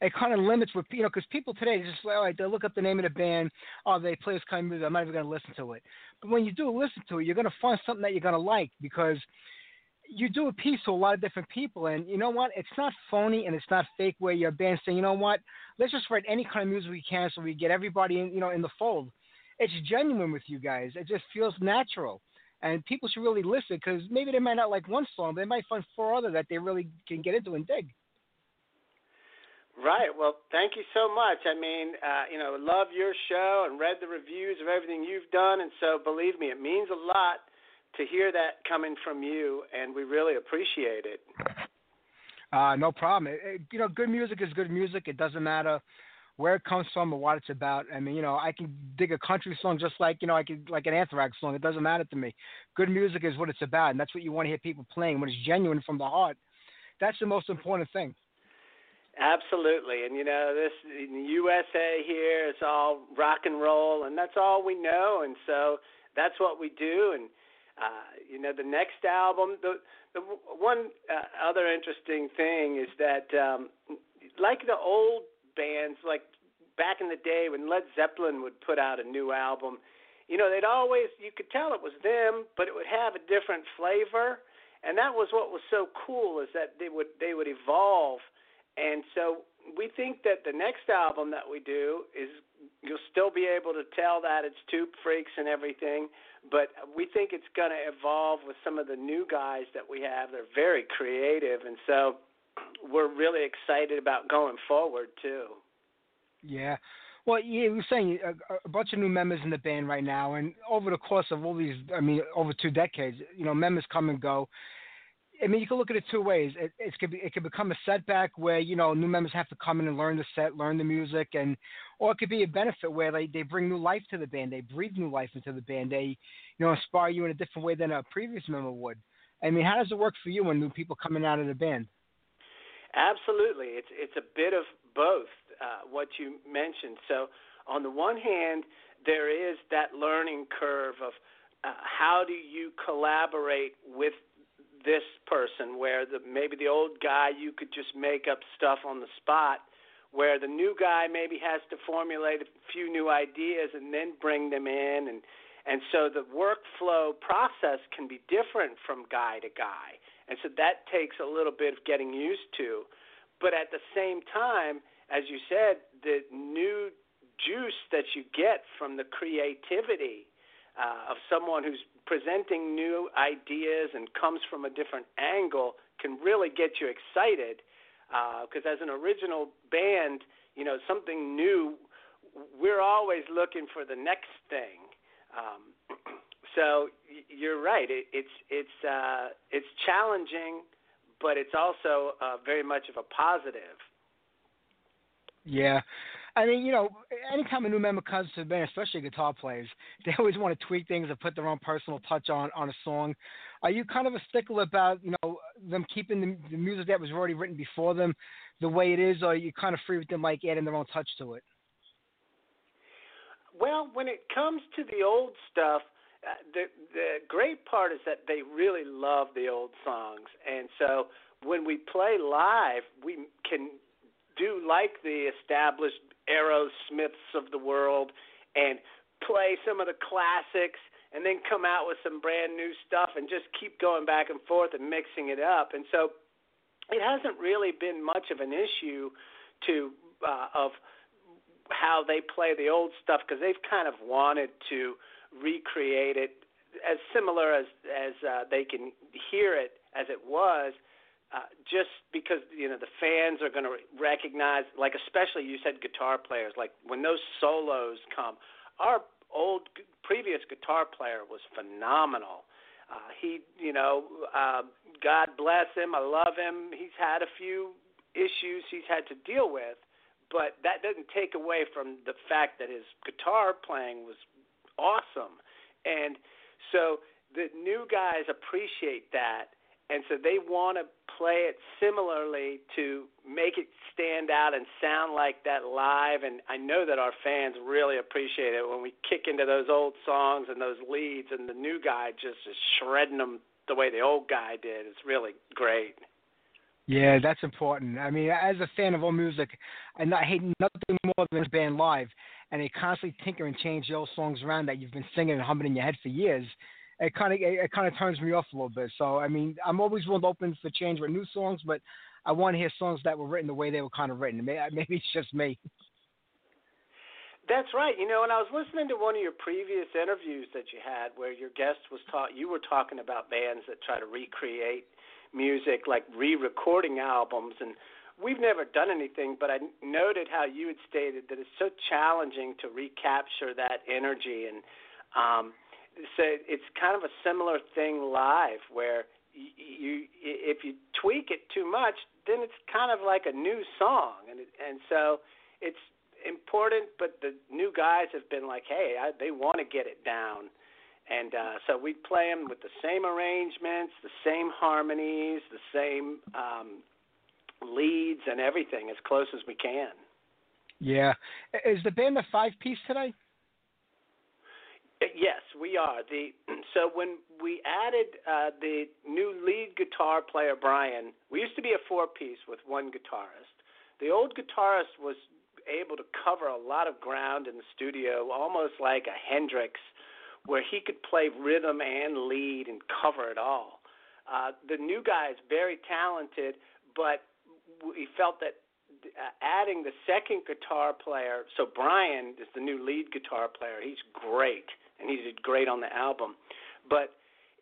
Speaker 3: It kind of limits what you know because people today just like, all right they look up the name of the band, oh they play this kind of music, I'm not even going to listen to it. But when you do listen to it, you're going to find something that you're going to like because you do a piece to a lot of different people, and you know what? It's not phony and it's not fake. Where your band saying, you know what? Let's just write any kind of music we can, so we get everybody in, you know, in the fold. It's genuine with you guys. It just feels natural and people should really listen because maybe they might not like one song, but they might find four other that they really can get into and dig.
Speaker 5: Right. Well, thank you so much. I mean, uh, you know, love your show and read the reviews of everything you've done, and so believe me, it means a lot to hear that coming from you, and we really appreciate it.
Speaker 3: Uh, no problem. It, it, you know, good music is good music. It doesn't matter where it comes from or what it's about. I mean, you know, I can dig a country song just like, you know, I could like an Anthrax song. It doesn't matter to me. Good music is what it's about, and that's what you want to hear people playing when it's genuine from the heart. That's the most important thing.
Speaker 5: Absolutely, and you know, this in the USA here, it's all rock and roll, and that's all we know, and so that's what we do. And uh, you know, the next album, the the one uh, other interesting thing is that, um, like the old bands like back in the day when Led Zeppelin would put out a new album, you know, they'd always you could tell it was them, but it would have a different flavor. And that was what was so cool is that they would they would evolve. And so we think that the next album that we do is you'll still be able to tell that it's Tube Freaks and everything, but we think it's going to evolve with some of the new guys that we have. They're very creative, and so we're really excited about going forward too.
Speaker 3: Yeah. Well, yeah, we're saying a, a, bunch of new members in the band right now, and over the course of all these, I mean, over two decades, you know, members come and go. I mean, you can look at it two ways. It, it could be, it could become a setback where you know new members have to come in and learn the set, learn the music, and or it could be a benefit where they they bring new life to the band, they breathe new life into the band, they you know inspire you in a different way than a previous member would. I mean, how does it work for you when new people coming out of the band?
Speaker 5: Absolutely, it's it's a bit of both. Uh, what you mentioned. So on the one hand, there is that learning curve of uh, how do you collaborate with this person, where the maybe the old guy you could just make up stuff on the spot. where the new guy maybe has to formulate a few new ideas and then bring them in and and so the workflow process can be different from guy to guy and so that takes a little bit of getting used to but at the same time as you said the new juice that you get from the creativity uh, of someone who's presenting new ideas and comes from a different angle can really get you excited because uh, as an original band, you know, something new, we're always looking for the next thing. Um, so you're right. It, it's it's uh, it's challenging, but it's also uh, very much of a positive.
Speaker 3: Yeah. I mean, you know, anytime a new member comes to the band, especially guitar players, they always want to tweak things or put their own personal touch on on a song. Are you kind of a stickler about you know them keeping the, the music that was already written before them the way it is, or are you kind of free with them like adding their own touch to it?
Speaker 5: Well, when it comes to the old stuff, uh, the the great part is that they really love the old songs, and so when we play live, we can do like the established Aerosmiths of the world and play some of the classics and then come out with some brand new stuff and just keep going back and forth and mixing it up. And so it hasn't really been much of an issue to uh, of how they play the old stuff because they've kind of wanted to recreate it as similar as as uh, they can hear it as it was. Uh, just because you know the fans are going to recognize, like especially you said guitar players, like when those solos come, our old previous guitar player was phenomenal. Uh, he, you know, uh, God bless him. I love him. He's had a few issues he's had to deal with, but that doesn't take away from the fact that his guitar playing was awesome. And so the new guys appreciate that and so they want to play it similarly to make it stand out and sound like that live. And I know that our fans really appreciate it when we kick into those old songs and those leads and the new guy just is shredding them the way the old guy did. It's really great.
Speaker 3: Yeah that's important. I mean as a fan of old music I hate nothing more than a band live and they constantly tinker and change the old songs around that you've been singing and humming in your head for years it kind of it, it kind of turns me off a little bit. So I mean, I'm always willing to open for change with new songs, but I want to hear songs that were written the way they were kind of written. Maybe, it's just me.
Speaker 5: That's right. You know, and I was listening to one of your previous interviews that you had, where your guest was taught. You were talking about bands that try to recreate music, like re-recording albums, and we've never done anything. But I noted how you had stated that it's so challenging to recapture that energy and. um so it's kind of a similar thing live where you, you if you tweak it too much, then it's kind of like a new song, and and so it's important. But the new guys have been like, hey, I, they want to get it down, and uh, so we play them with the same arrangements, the same harmonies, the same um, leads, and everything as close as we can.
Speaker 3: Yeah, is the band a five piece today?
Speaker 5: Yes, we are. The so when we added uh, the new lead guitar player Brian, we used to be a four piece with one guitarist. The old guitarist was able to cover a lot of ground in the studio, almost like a Hendrix, where he could play rhythm and lead and cover it all. Uh, the new guy is very talented, but we felt that uh, adding the second guitar player, so Brian is the new lead guitar player. He's great and he did great on the album. But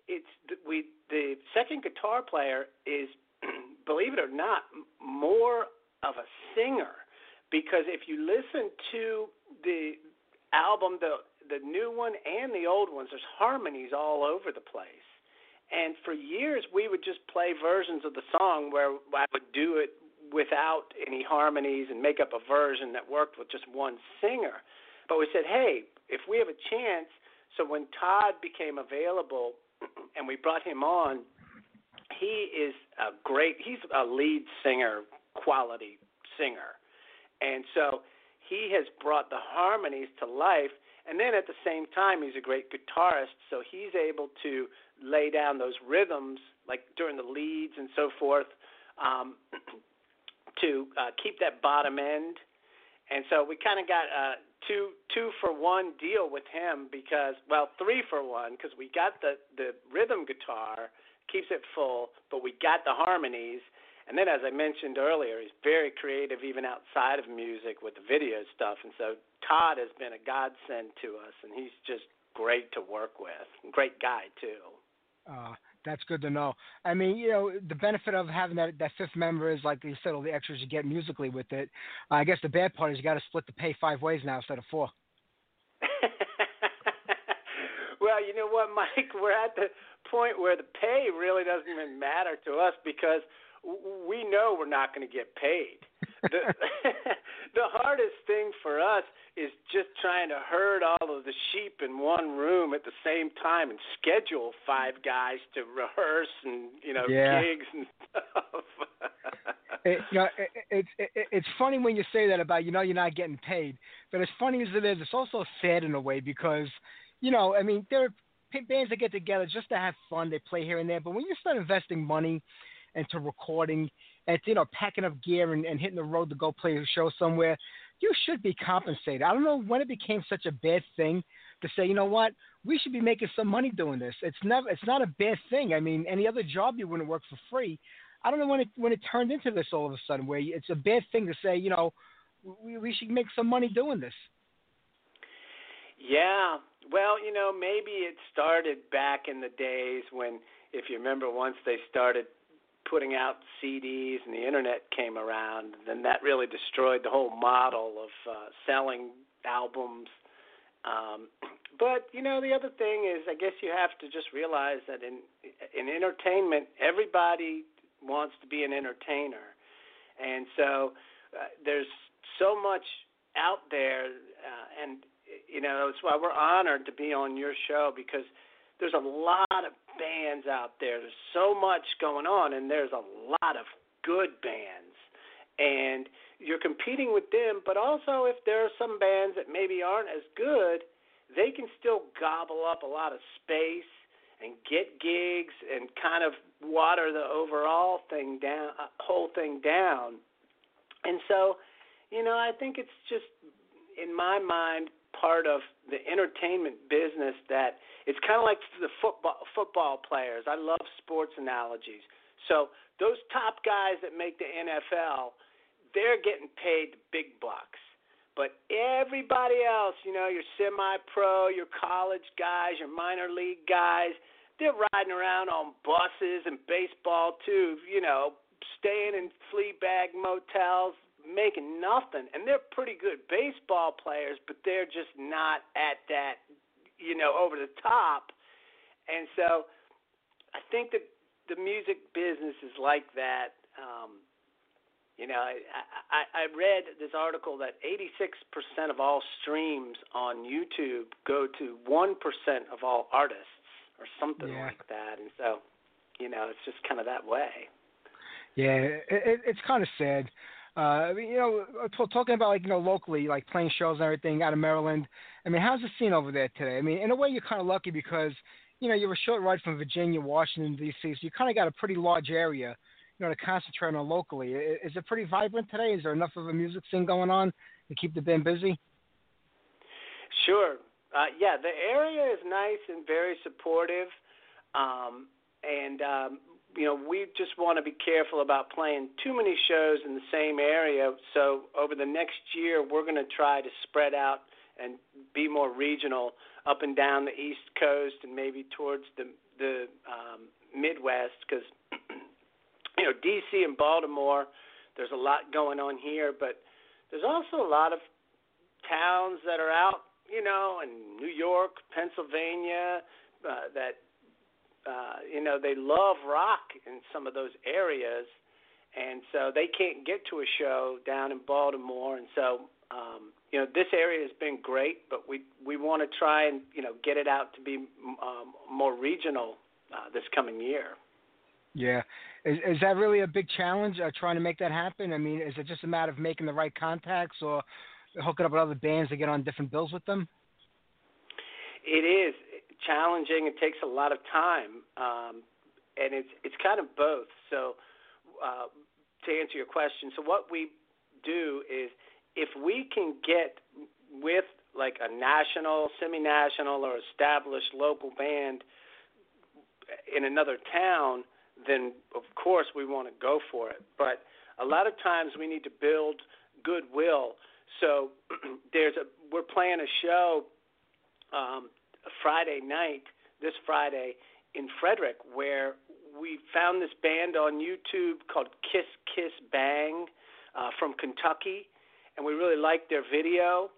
Speaker 5: it's we the second guitar player is, believe it or not, more of a singer because if you listen to the album, the the new one and the old ones, there's harmonies all over the place. And for years, we would just play versions of the song where I would do it without any harmonies and make up a version that worked with just one singer. But we said, hey, if we have a chance, so when Todd became available and we brought him on, he is a great, he's a lead singer, quality singer. And so he has brought the harmonies to life. And then at the same time, he's a great guitarist. So he's able to lay down those rhythms, like during the leads and so forth, um, to uh, keep that bottom end, and so we kind of got a two two for one deal with him because well three for one because we got the the rhythm guitar keeps it full, but we got the harmonies. And then, as I mentioned earlier, he's very creative even outside of music with the video stuff. And so Todd has been a godsend to us, and he's just great to work with. Great guy too.
Speaker 3: Uh, that's good to know. I mean, you know, the benefit of having that that fifth member is, like you said, all the extras you get musically with it. I guess the bad part is you got to split the pay five ways now instead of four.
Speaker 5: well, you know what, Mike? We're at the point where the pay really doesn't even matter to us because we know we're not going to get paid. The, the hardest thing for us is just trying to herd all of the sheep in one room at the same time and schedule five guys to rehearse and you know
Speaker 3: yeah.
Speaker 5: gigs and stuff.
Speaker 3: it, you know, it, it, it, it's funny when you say that about you know you're not getting paid, but as funny as it is, it's also sad in a way because you know I mean there are bands that get together just to have fun. They play here and there, but when you start investing money into recording and you know packing up gear and, and hitting the road to go play a show somewhere, you should be compensated. I don't know when it became such a bad thing to say, you know what, we should be making some money doing this. It's never, it's not a bad thing. I mean, any other job you wouldn't work for free. I don't know when it when it turned into this all of a sudden, where it's a bad thing to say, you know, we, we should make some money doing this.
Speaker 5: Yeah, well, you know, maybe it started back in the days when, if you remember, once they started putting out CDs and the internet came around, then that really destroyed the whole model of uh, selling albums. Um, but you know, the other thing is, I guess you have to just realize that in in entertainment, everybody wants to be an entertainer, and so uh, there's so much out there, uh, and you know, that's why we're honored to be on your show because there's a lot of bands out there. There's so much going on, and there's a lot of good bands. And you're competing with them, but also if there are some bands that maybe aren't as good, they can still gobble up a lot of space and get gigs and kind of water the overall thing down, uh, whole thing down. And so, you know, I think it's just in my mind part of the entertainment business that it's kind of like the football football players. I love sports analogies. So those top guys that make the NFL, they're getting paid big bucks. But everybody else, you know, your semi-pro, your college guys, your minor league guys, they're riding around on buses and baseball too, you know, staying in flea bag motels, making nothing, and they're pretty good baseball players, but they're just not at that, you know, over the top. And so, I think that the music business is like that. Um, you know, I, I, I read this article that 86% of all streams on YouTube go to 1% of all artists, or something
Speaker 3: yeah.
Speaker 5: like that. And so, you know, it's just kind of that way.
Speaker 3: Yeah, it, it's kind of sad. Uh, you know, talking about like you know locally, like playing shows and everything out of Maryland. I mean, how's the scene over there today? I mean, in a way, you're kind of lucky because you know you're a short ride from Virginia, Washington D.C., so you kind of got a pretty large area, you know, to concentrate on locally. Is it pretty vibrant today? Is there enough of a music scene going on to keep the band busy?
Speaker 5: Sure. Uh, yeah, the area is nice and very supportive. Um, and um, you know, we just want to be careful about playing too many shows in the same area. So over the next year, we're going to try to spread out and be more regional up and down the East Coast and maybe towards the the um, Midwest because you know DC and Baltimore. There's a lot going on here, but there's also a lot of towns that are out, you know, in New York, Pennsylvania, uh, that uh, you know, they love rock in some of those areas, and so they can't get to a show down in Baltimore, and so um, you know this area has been great, but we we want to try and you know get it out to be um, more regional uh, this coming year.
Speaker 3: Yeah, is is that really a big challenge uh, trying to make that happen? I mean, is it just a matter of making the right contacts or hooking up with other bands to get on different bills with them?
Speaker 5: It is challenging. It takes a lot of time, um, and it's it's kind of both. So uh, to answer your question, so what we do is if we can get with like a national, semi-national, or established local band in another town, then of course we want to go for it. But a lot of times we need to build goodwill. So there's a we're playing a show um, Friday night, this Friday in Frederick, where we found this band on YouTube called Kiss Kiss Bang uh, from Kentucky, and we really liked their video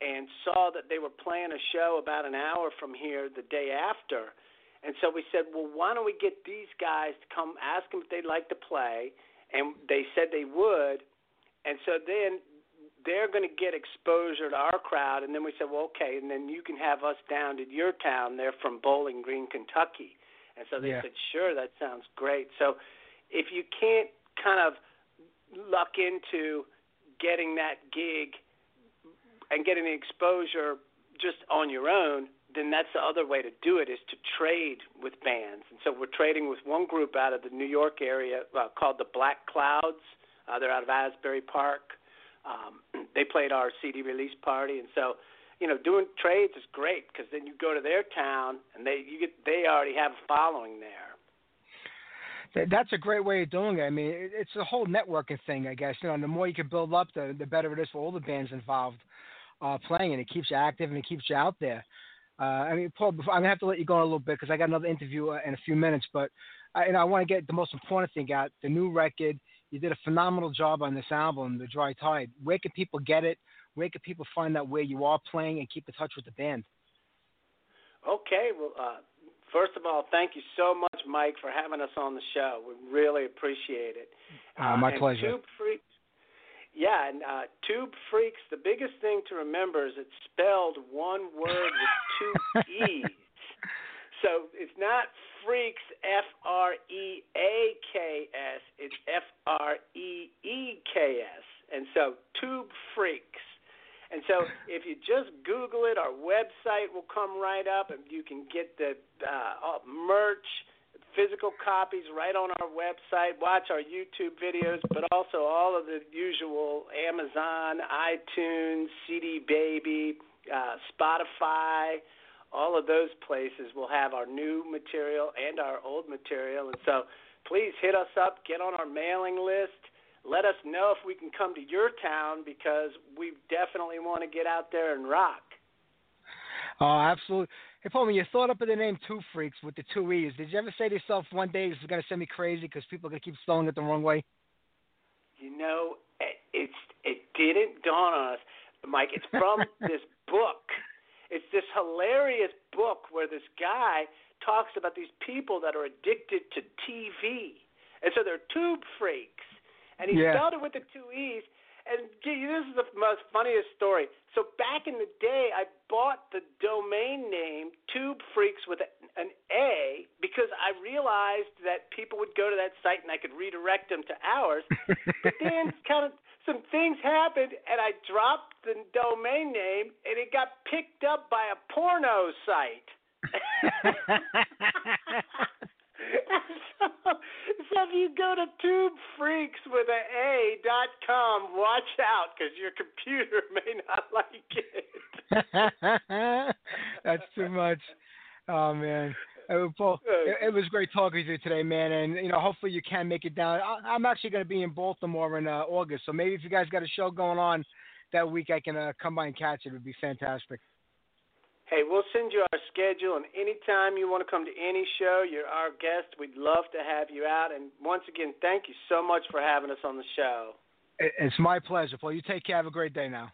Speaker 5: and saw that they were playing a show about an hour from here the day after. And so we said, well, why don't we get these guys to come ask them if they'd like to play? And they said they would. And so then they're going to get exposure to our crowd. And then we said, well, okay, and then you can have us down to your town. They're from Bowling Green, Kentucky. And so they
Speaker 3: yeah.
Speaker 5: said, sure, that sounds great. So if you can't kind of luck into getting that gig and getting the exposure just on your own, then that's the other way to do it is to trade with bands. And so we're trading with one group out of the New York area uh, called the Black Clouds. Uh, they're out of Asbury Park. Um, they played our CD release party, and so you know doing trades is great because then you go to their town and they you get they already have a following there.
Speaker 3: That's a great way of doing it. I mean, it's a whole networking thing, I guess. You know, and the more you can build up, the the better it is for all the bands involved uh, playing, and it keeps you active and it keeps you out there. Uh, I mean, Paul, before, I'm gonna have to let you go a little bit because I got another interview uh, in a few minutes. But I, uh, you know, I want to get the most important thing out: the new record. You did a phenomenal job on this album, The Dry Tide. Where can people get it? Where can people find out where you are playing and keep in touch with the band?
Speaker 5: Okay, well, uh, first of all, thank you so much, Mike, for having us on the show. We really appreciate it.
Speaker 3: Uh, my
Speaker 5: and
Speaker 3: pleasure.
Speaker 5: Tube Freaks, yeah, and uh, Tube Freaks. The biggest thing to remember is it's spelled one word with two e's. So it's not freaks, F R E A K S. It's F R E E K S. And so Tube Freaks. And so if you just Google it, our website will come right up, and you can get the uh, merch, physical copies right on our website. Watch our YouTube videos, but also all of the usual Amazon, iTunes, CD Baby, uh, Spotify. All of those places will have our new material and our old material. And so please hit us up, get on our mailing list. Let us know if we can come to your town because we definitely want to get out there and rock.
Speaker 3: Oh, absolutely. Hey, Paul, when you thought up of the name Two Freaks with the two E's, did you ever say to yourself one day this is going to send me crazy because people are going to keep spelling it the wrong way?
Speaker 5: You know, it, it's it didn't dawn on us, Mike. It's from this book. It's this hilarious book where this guy talks about these people that are addicted to TV, and so they're tube freaks. And he
Speaker 3: Yeah.
Speaker 5: spelled it with the two E's. And gee, this is the most funniest story. So back in the day, I bought the domain name Tube Freaks with an A because I realized that people would go to that site and I could redirect them to ours. but then kind of some things happened and I dropped the domain name and it got picked up by a porno site. so, so if you go to tubefreaks with a a dot com, watch out because your computer may not like it.
Speaker 3: That's too much. Oh man. Uh, Paul, it, it was great talking to you today, man. And you know, hopefully you can make it down. I, I'm actually going to be in Baltimore in uh, August, so maybe if you guys got a show going on that week, I can uh, come by and catch it. It would be fantastic.
Speaker 5: Hey, we'll send you our schedule, and anytime you want to come to any show, you're our guest. We'd love to have you out. And once again, thank you so much for having us on the show.
Speaker 3: It's my pleasure, Paul. You take care. Have a great day now.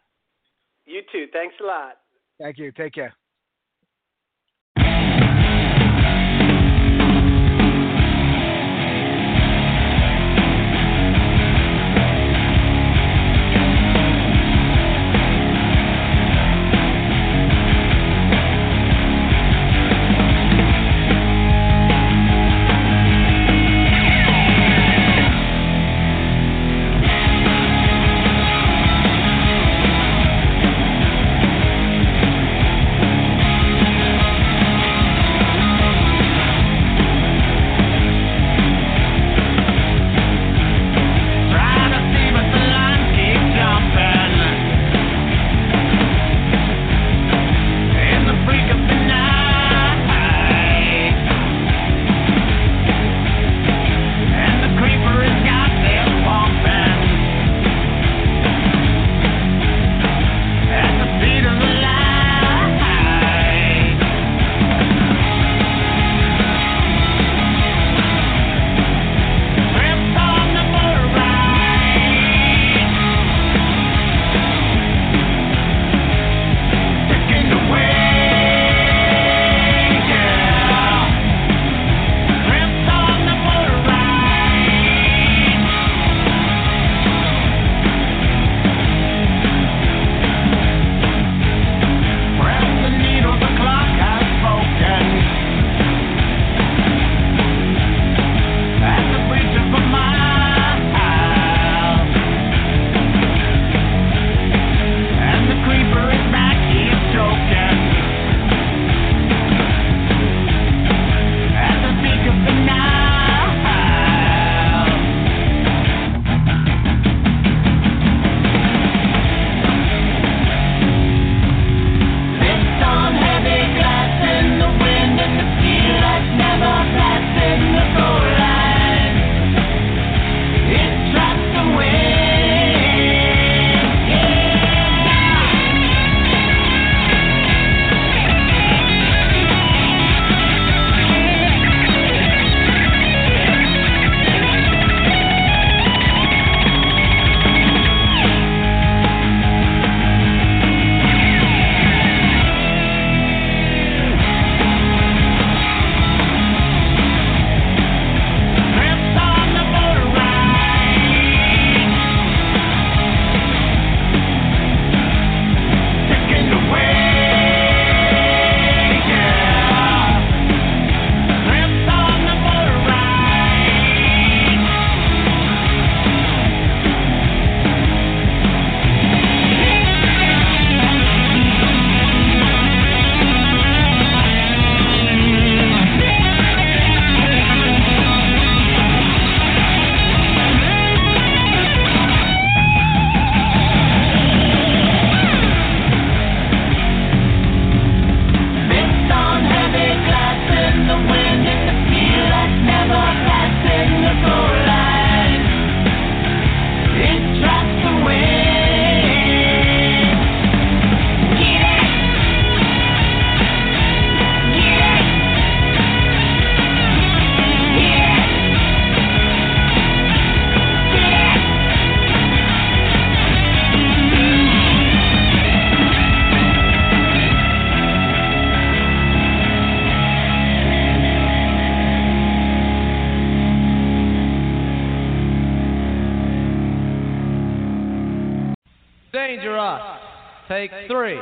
Speaker 5: You too. Thanks a lot.
Speaker 3: Thank you. Take care.
Speaker 6: Dangerous. Take three.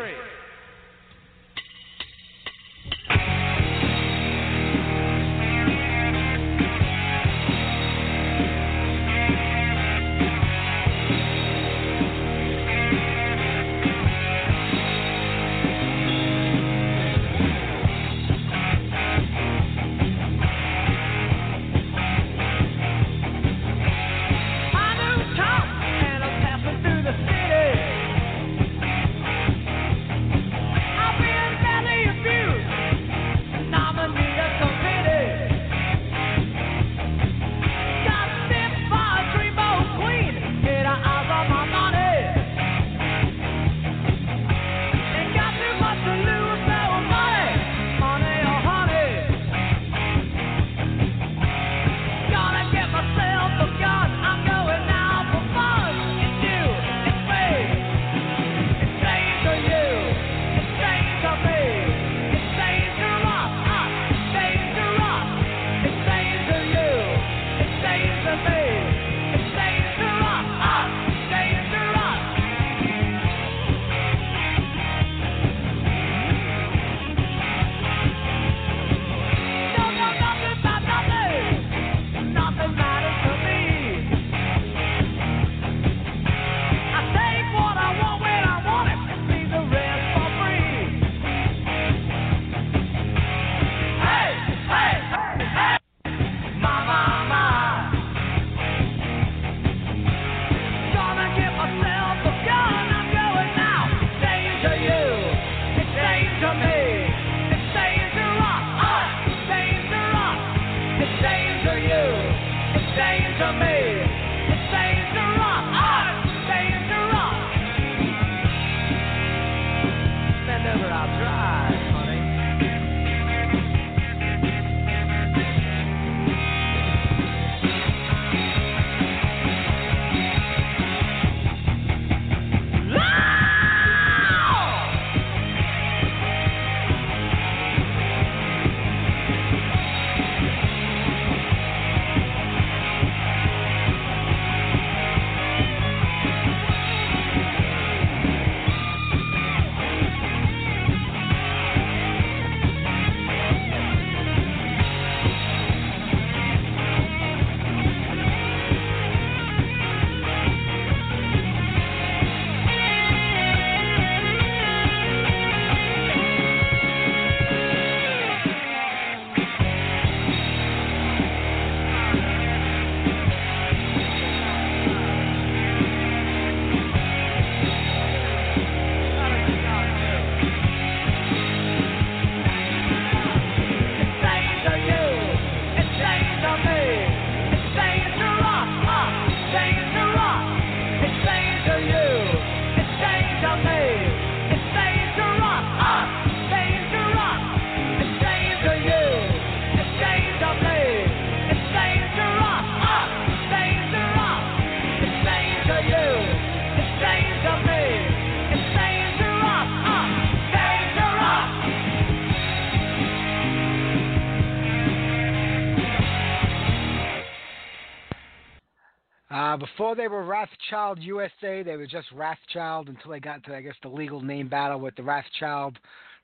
Speaker 3: They were Wrathchild USA, they were just Wrathchild until they got into, I guess, the legal name battle with the Wrathchild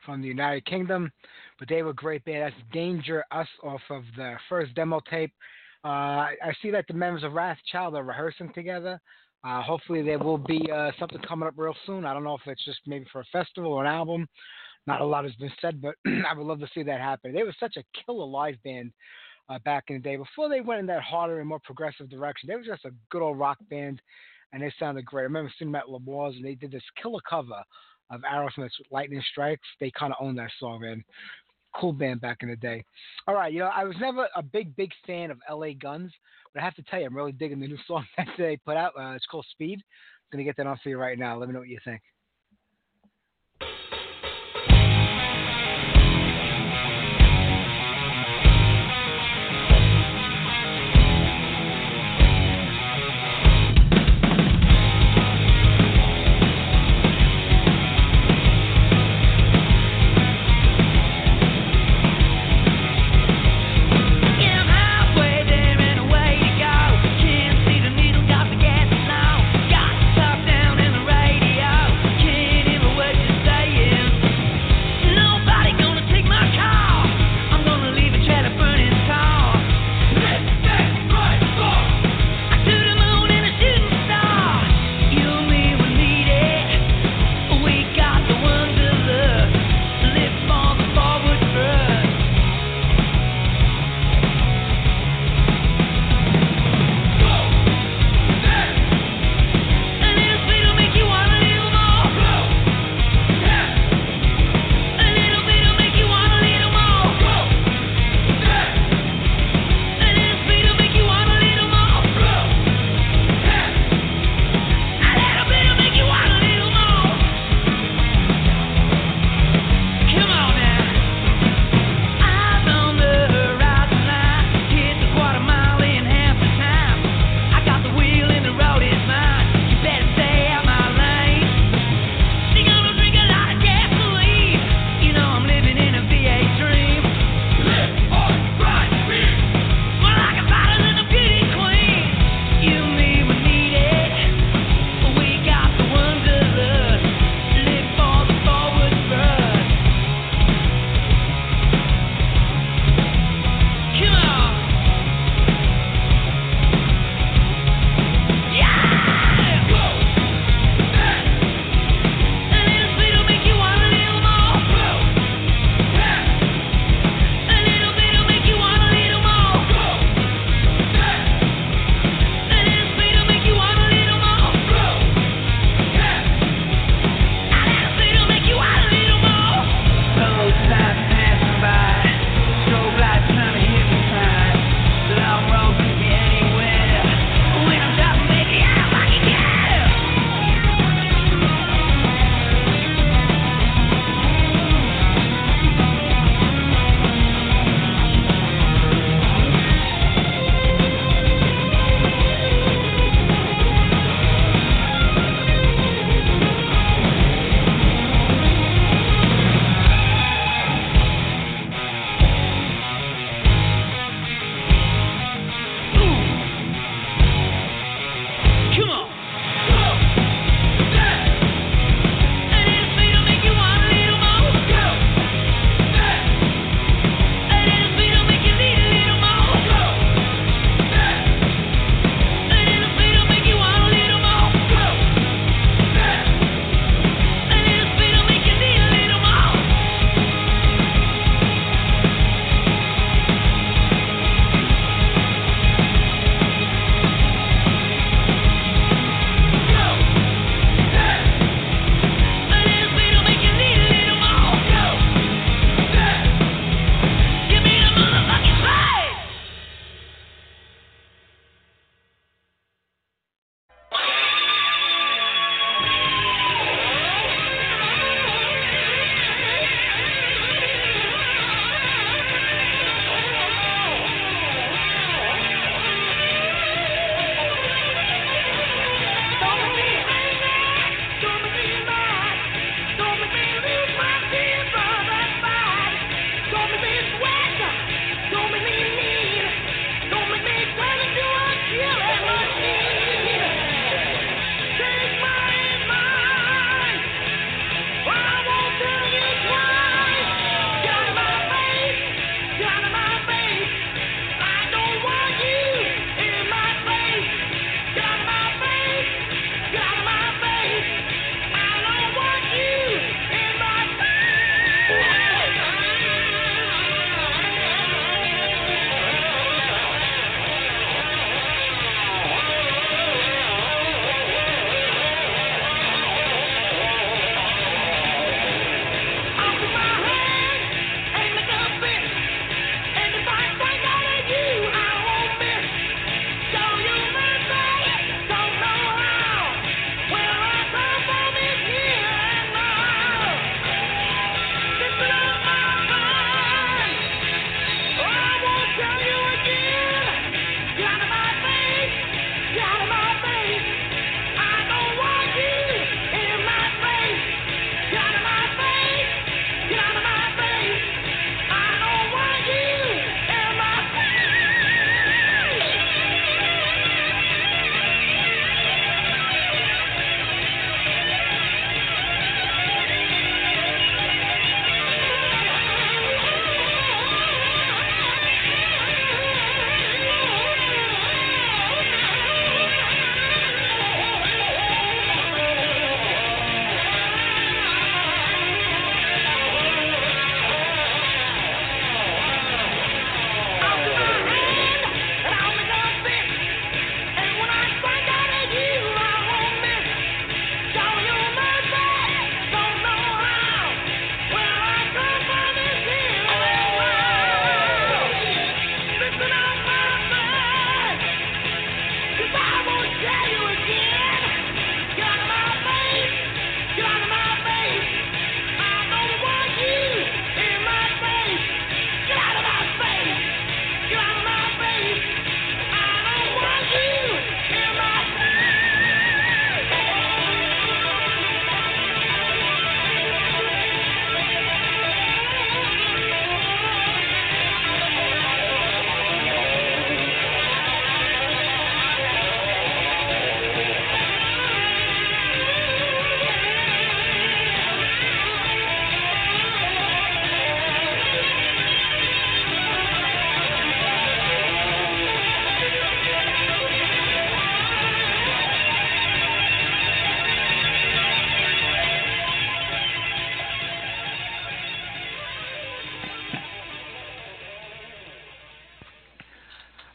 Speaker 3: from the United Kingdom. But they were great band. That's Dangerous off of the first demo tape. Uh, I see that the members of Wrathchild are rehearsing together. Uh, hopefully, there will be uh, something coming up real soon. I don't know if it's just maybe for a festival or an album. Not a lot has been said, but I would love to see that happen. They were such a killer live band uh, back in the day. Before they went in that harder and more progressive direction, they were just a good old rock band, and they sounded great. I remember seeing them at and they did this killer cover of Aerosmith's Lightning Strikes. They kind of owned that song, man. Cool band back in the day. All right, you know, I was never a big, big fan of LA Guns, but I have to tell you, I'm really digging the new song that they put out. Uh, it's called Speed. I'm going to get that on for you right now. Let me know what you think.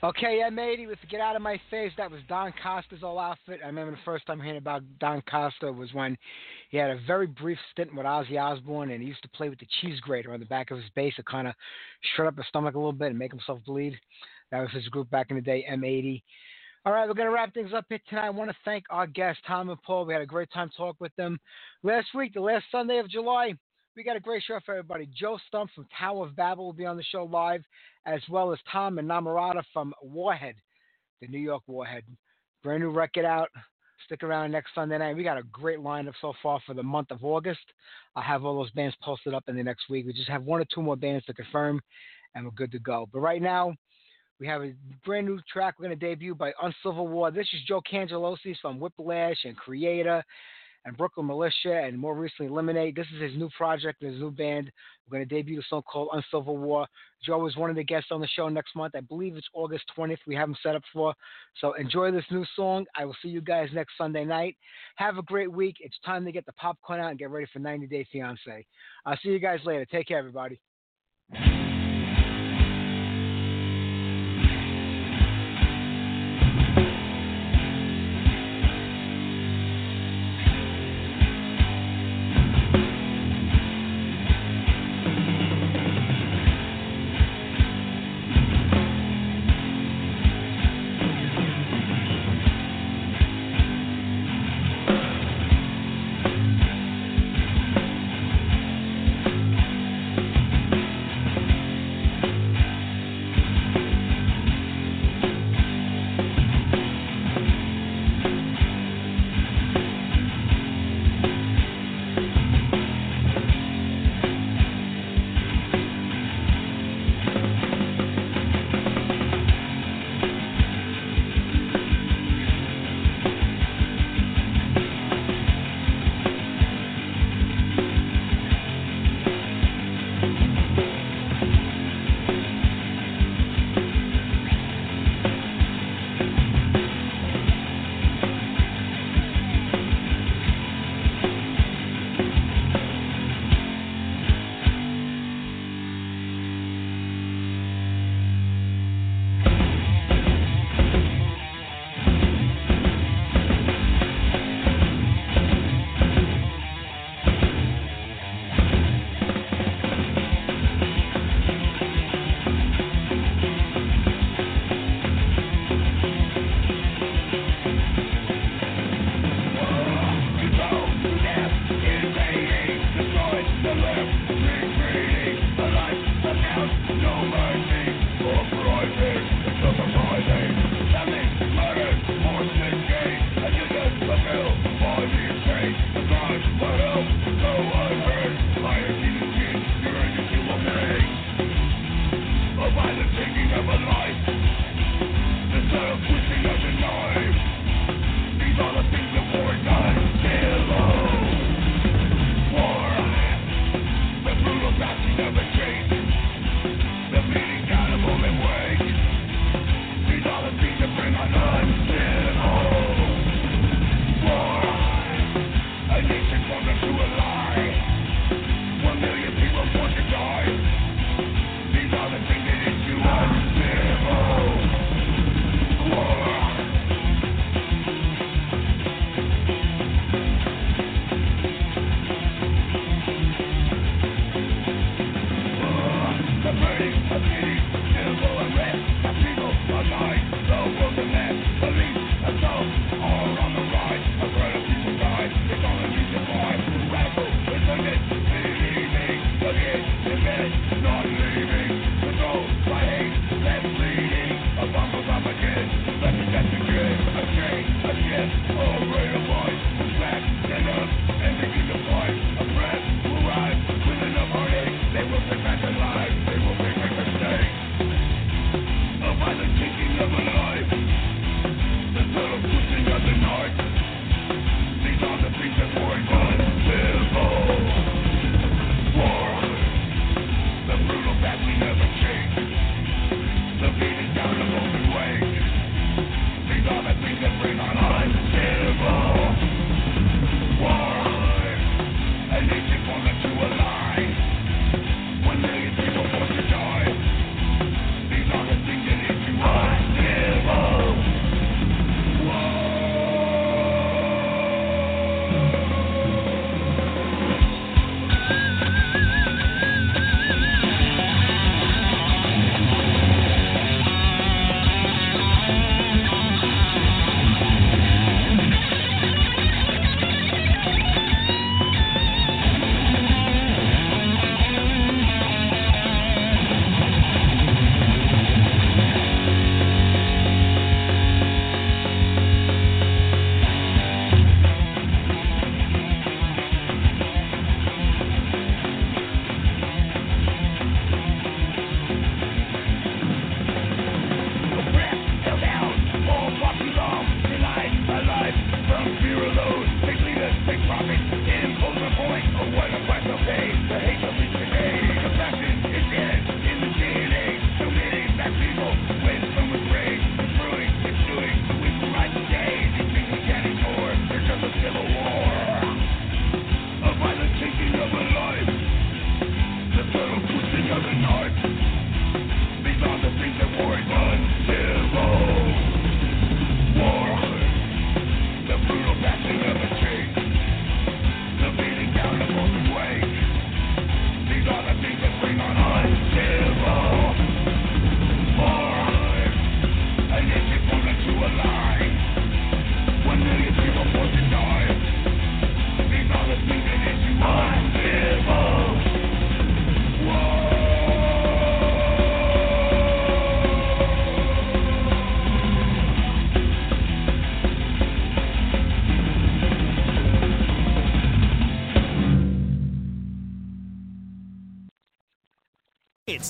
Speaker 3: Okay, M80 with Get Out of My Face. That was Don Costa's old outfit. I remember the first time hearing about Don Costa was when he had a very brief stint with Ozzy Osbourne and he used to play with the cheese grater on the back of his bass to kind of shut up his stomach a little bit and make himself bleed. That was his group back in the day, M80. All right, we're going to wrap things up here tonight. I want to thank our guests, Tom and Paul. We had a great time talking with them. Last week, the last Sunday of July, we got a great show for everybody. Joe Stump from Tower of Babel will be on the show live, as well as Tom and Namorada from Warhead, the New York Warhead. Brand new record out. Stick around next Sunday night. We got a great lineup so far for the month of August. I'll have all those bands posted up in the next week. We just have one or two more bands to confirm, and we're good to go. But right now, we have a brand new track we're going to debut by Uncivil War. This is Joe Cangelosi from Whiplash and Kreator and Brooklyn Militia, and more recently Eliminate. This is his new project, his new band. We're going to debut a song called Uncivil War. Joe is one of the guests on the show next month. I believe it's August 20th. We have him set up for. So enjoy this new song. I will see you guys next Sunday night. Have a great week. It's time to get the popcorn out and get ready for 90 Day Fiance. I'll see you guys later. Take care, everybody.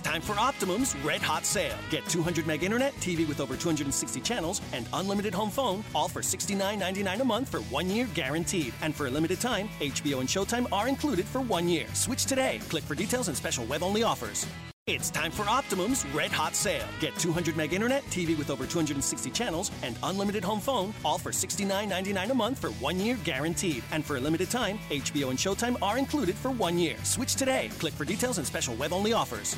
Speaker 7: Time for Optimum's Red Hot Sale. Get 200 meg internet, TV with over 260 channels, and unlimited home phone, all for $69.99 a month for one year guaranteed. And for a limited time, HBO and Showtime are included for one year. Switch today. Click for details and special web only offers. It's time for Optimum's Red Hot Sale. Get 200 meg internet, TV with over 260 channels, and unlimited home phone, all for $69.99 a month for one year guaranteed. And for a limited time, HBO and Showtime are included for one year. Switch today. Click for details and special web only offers.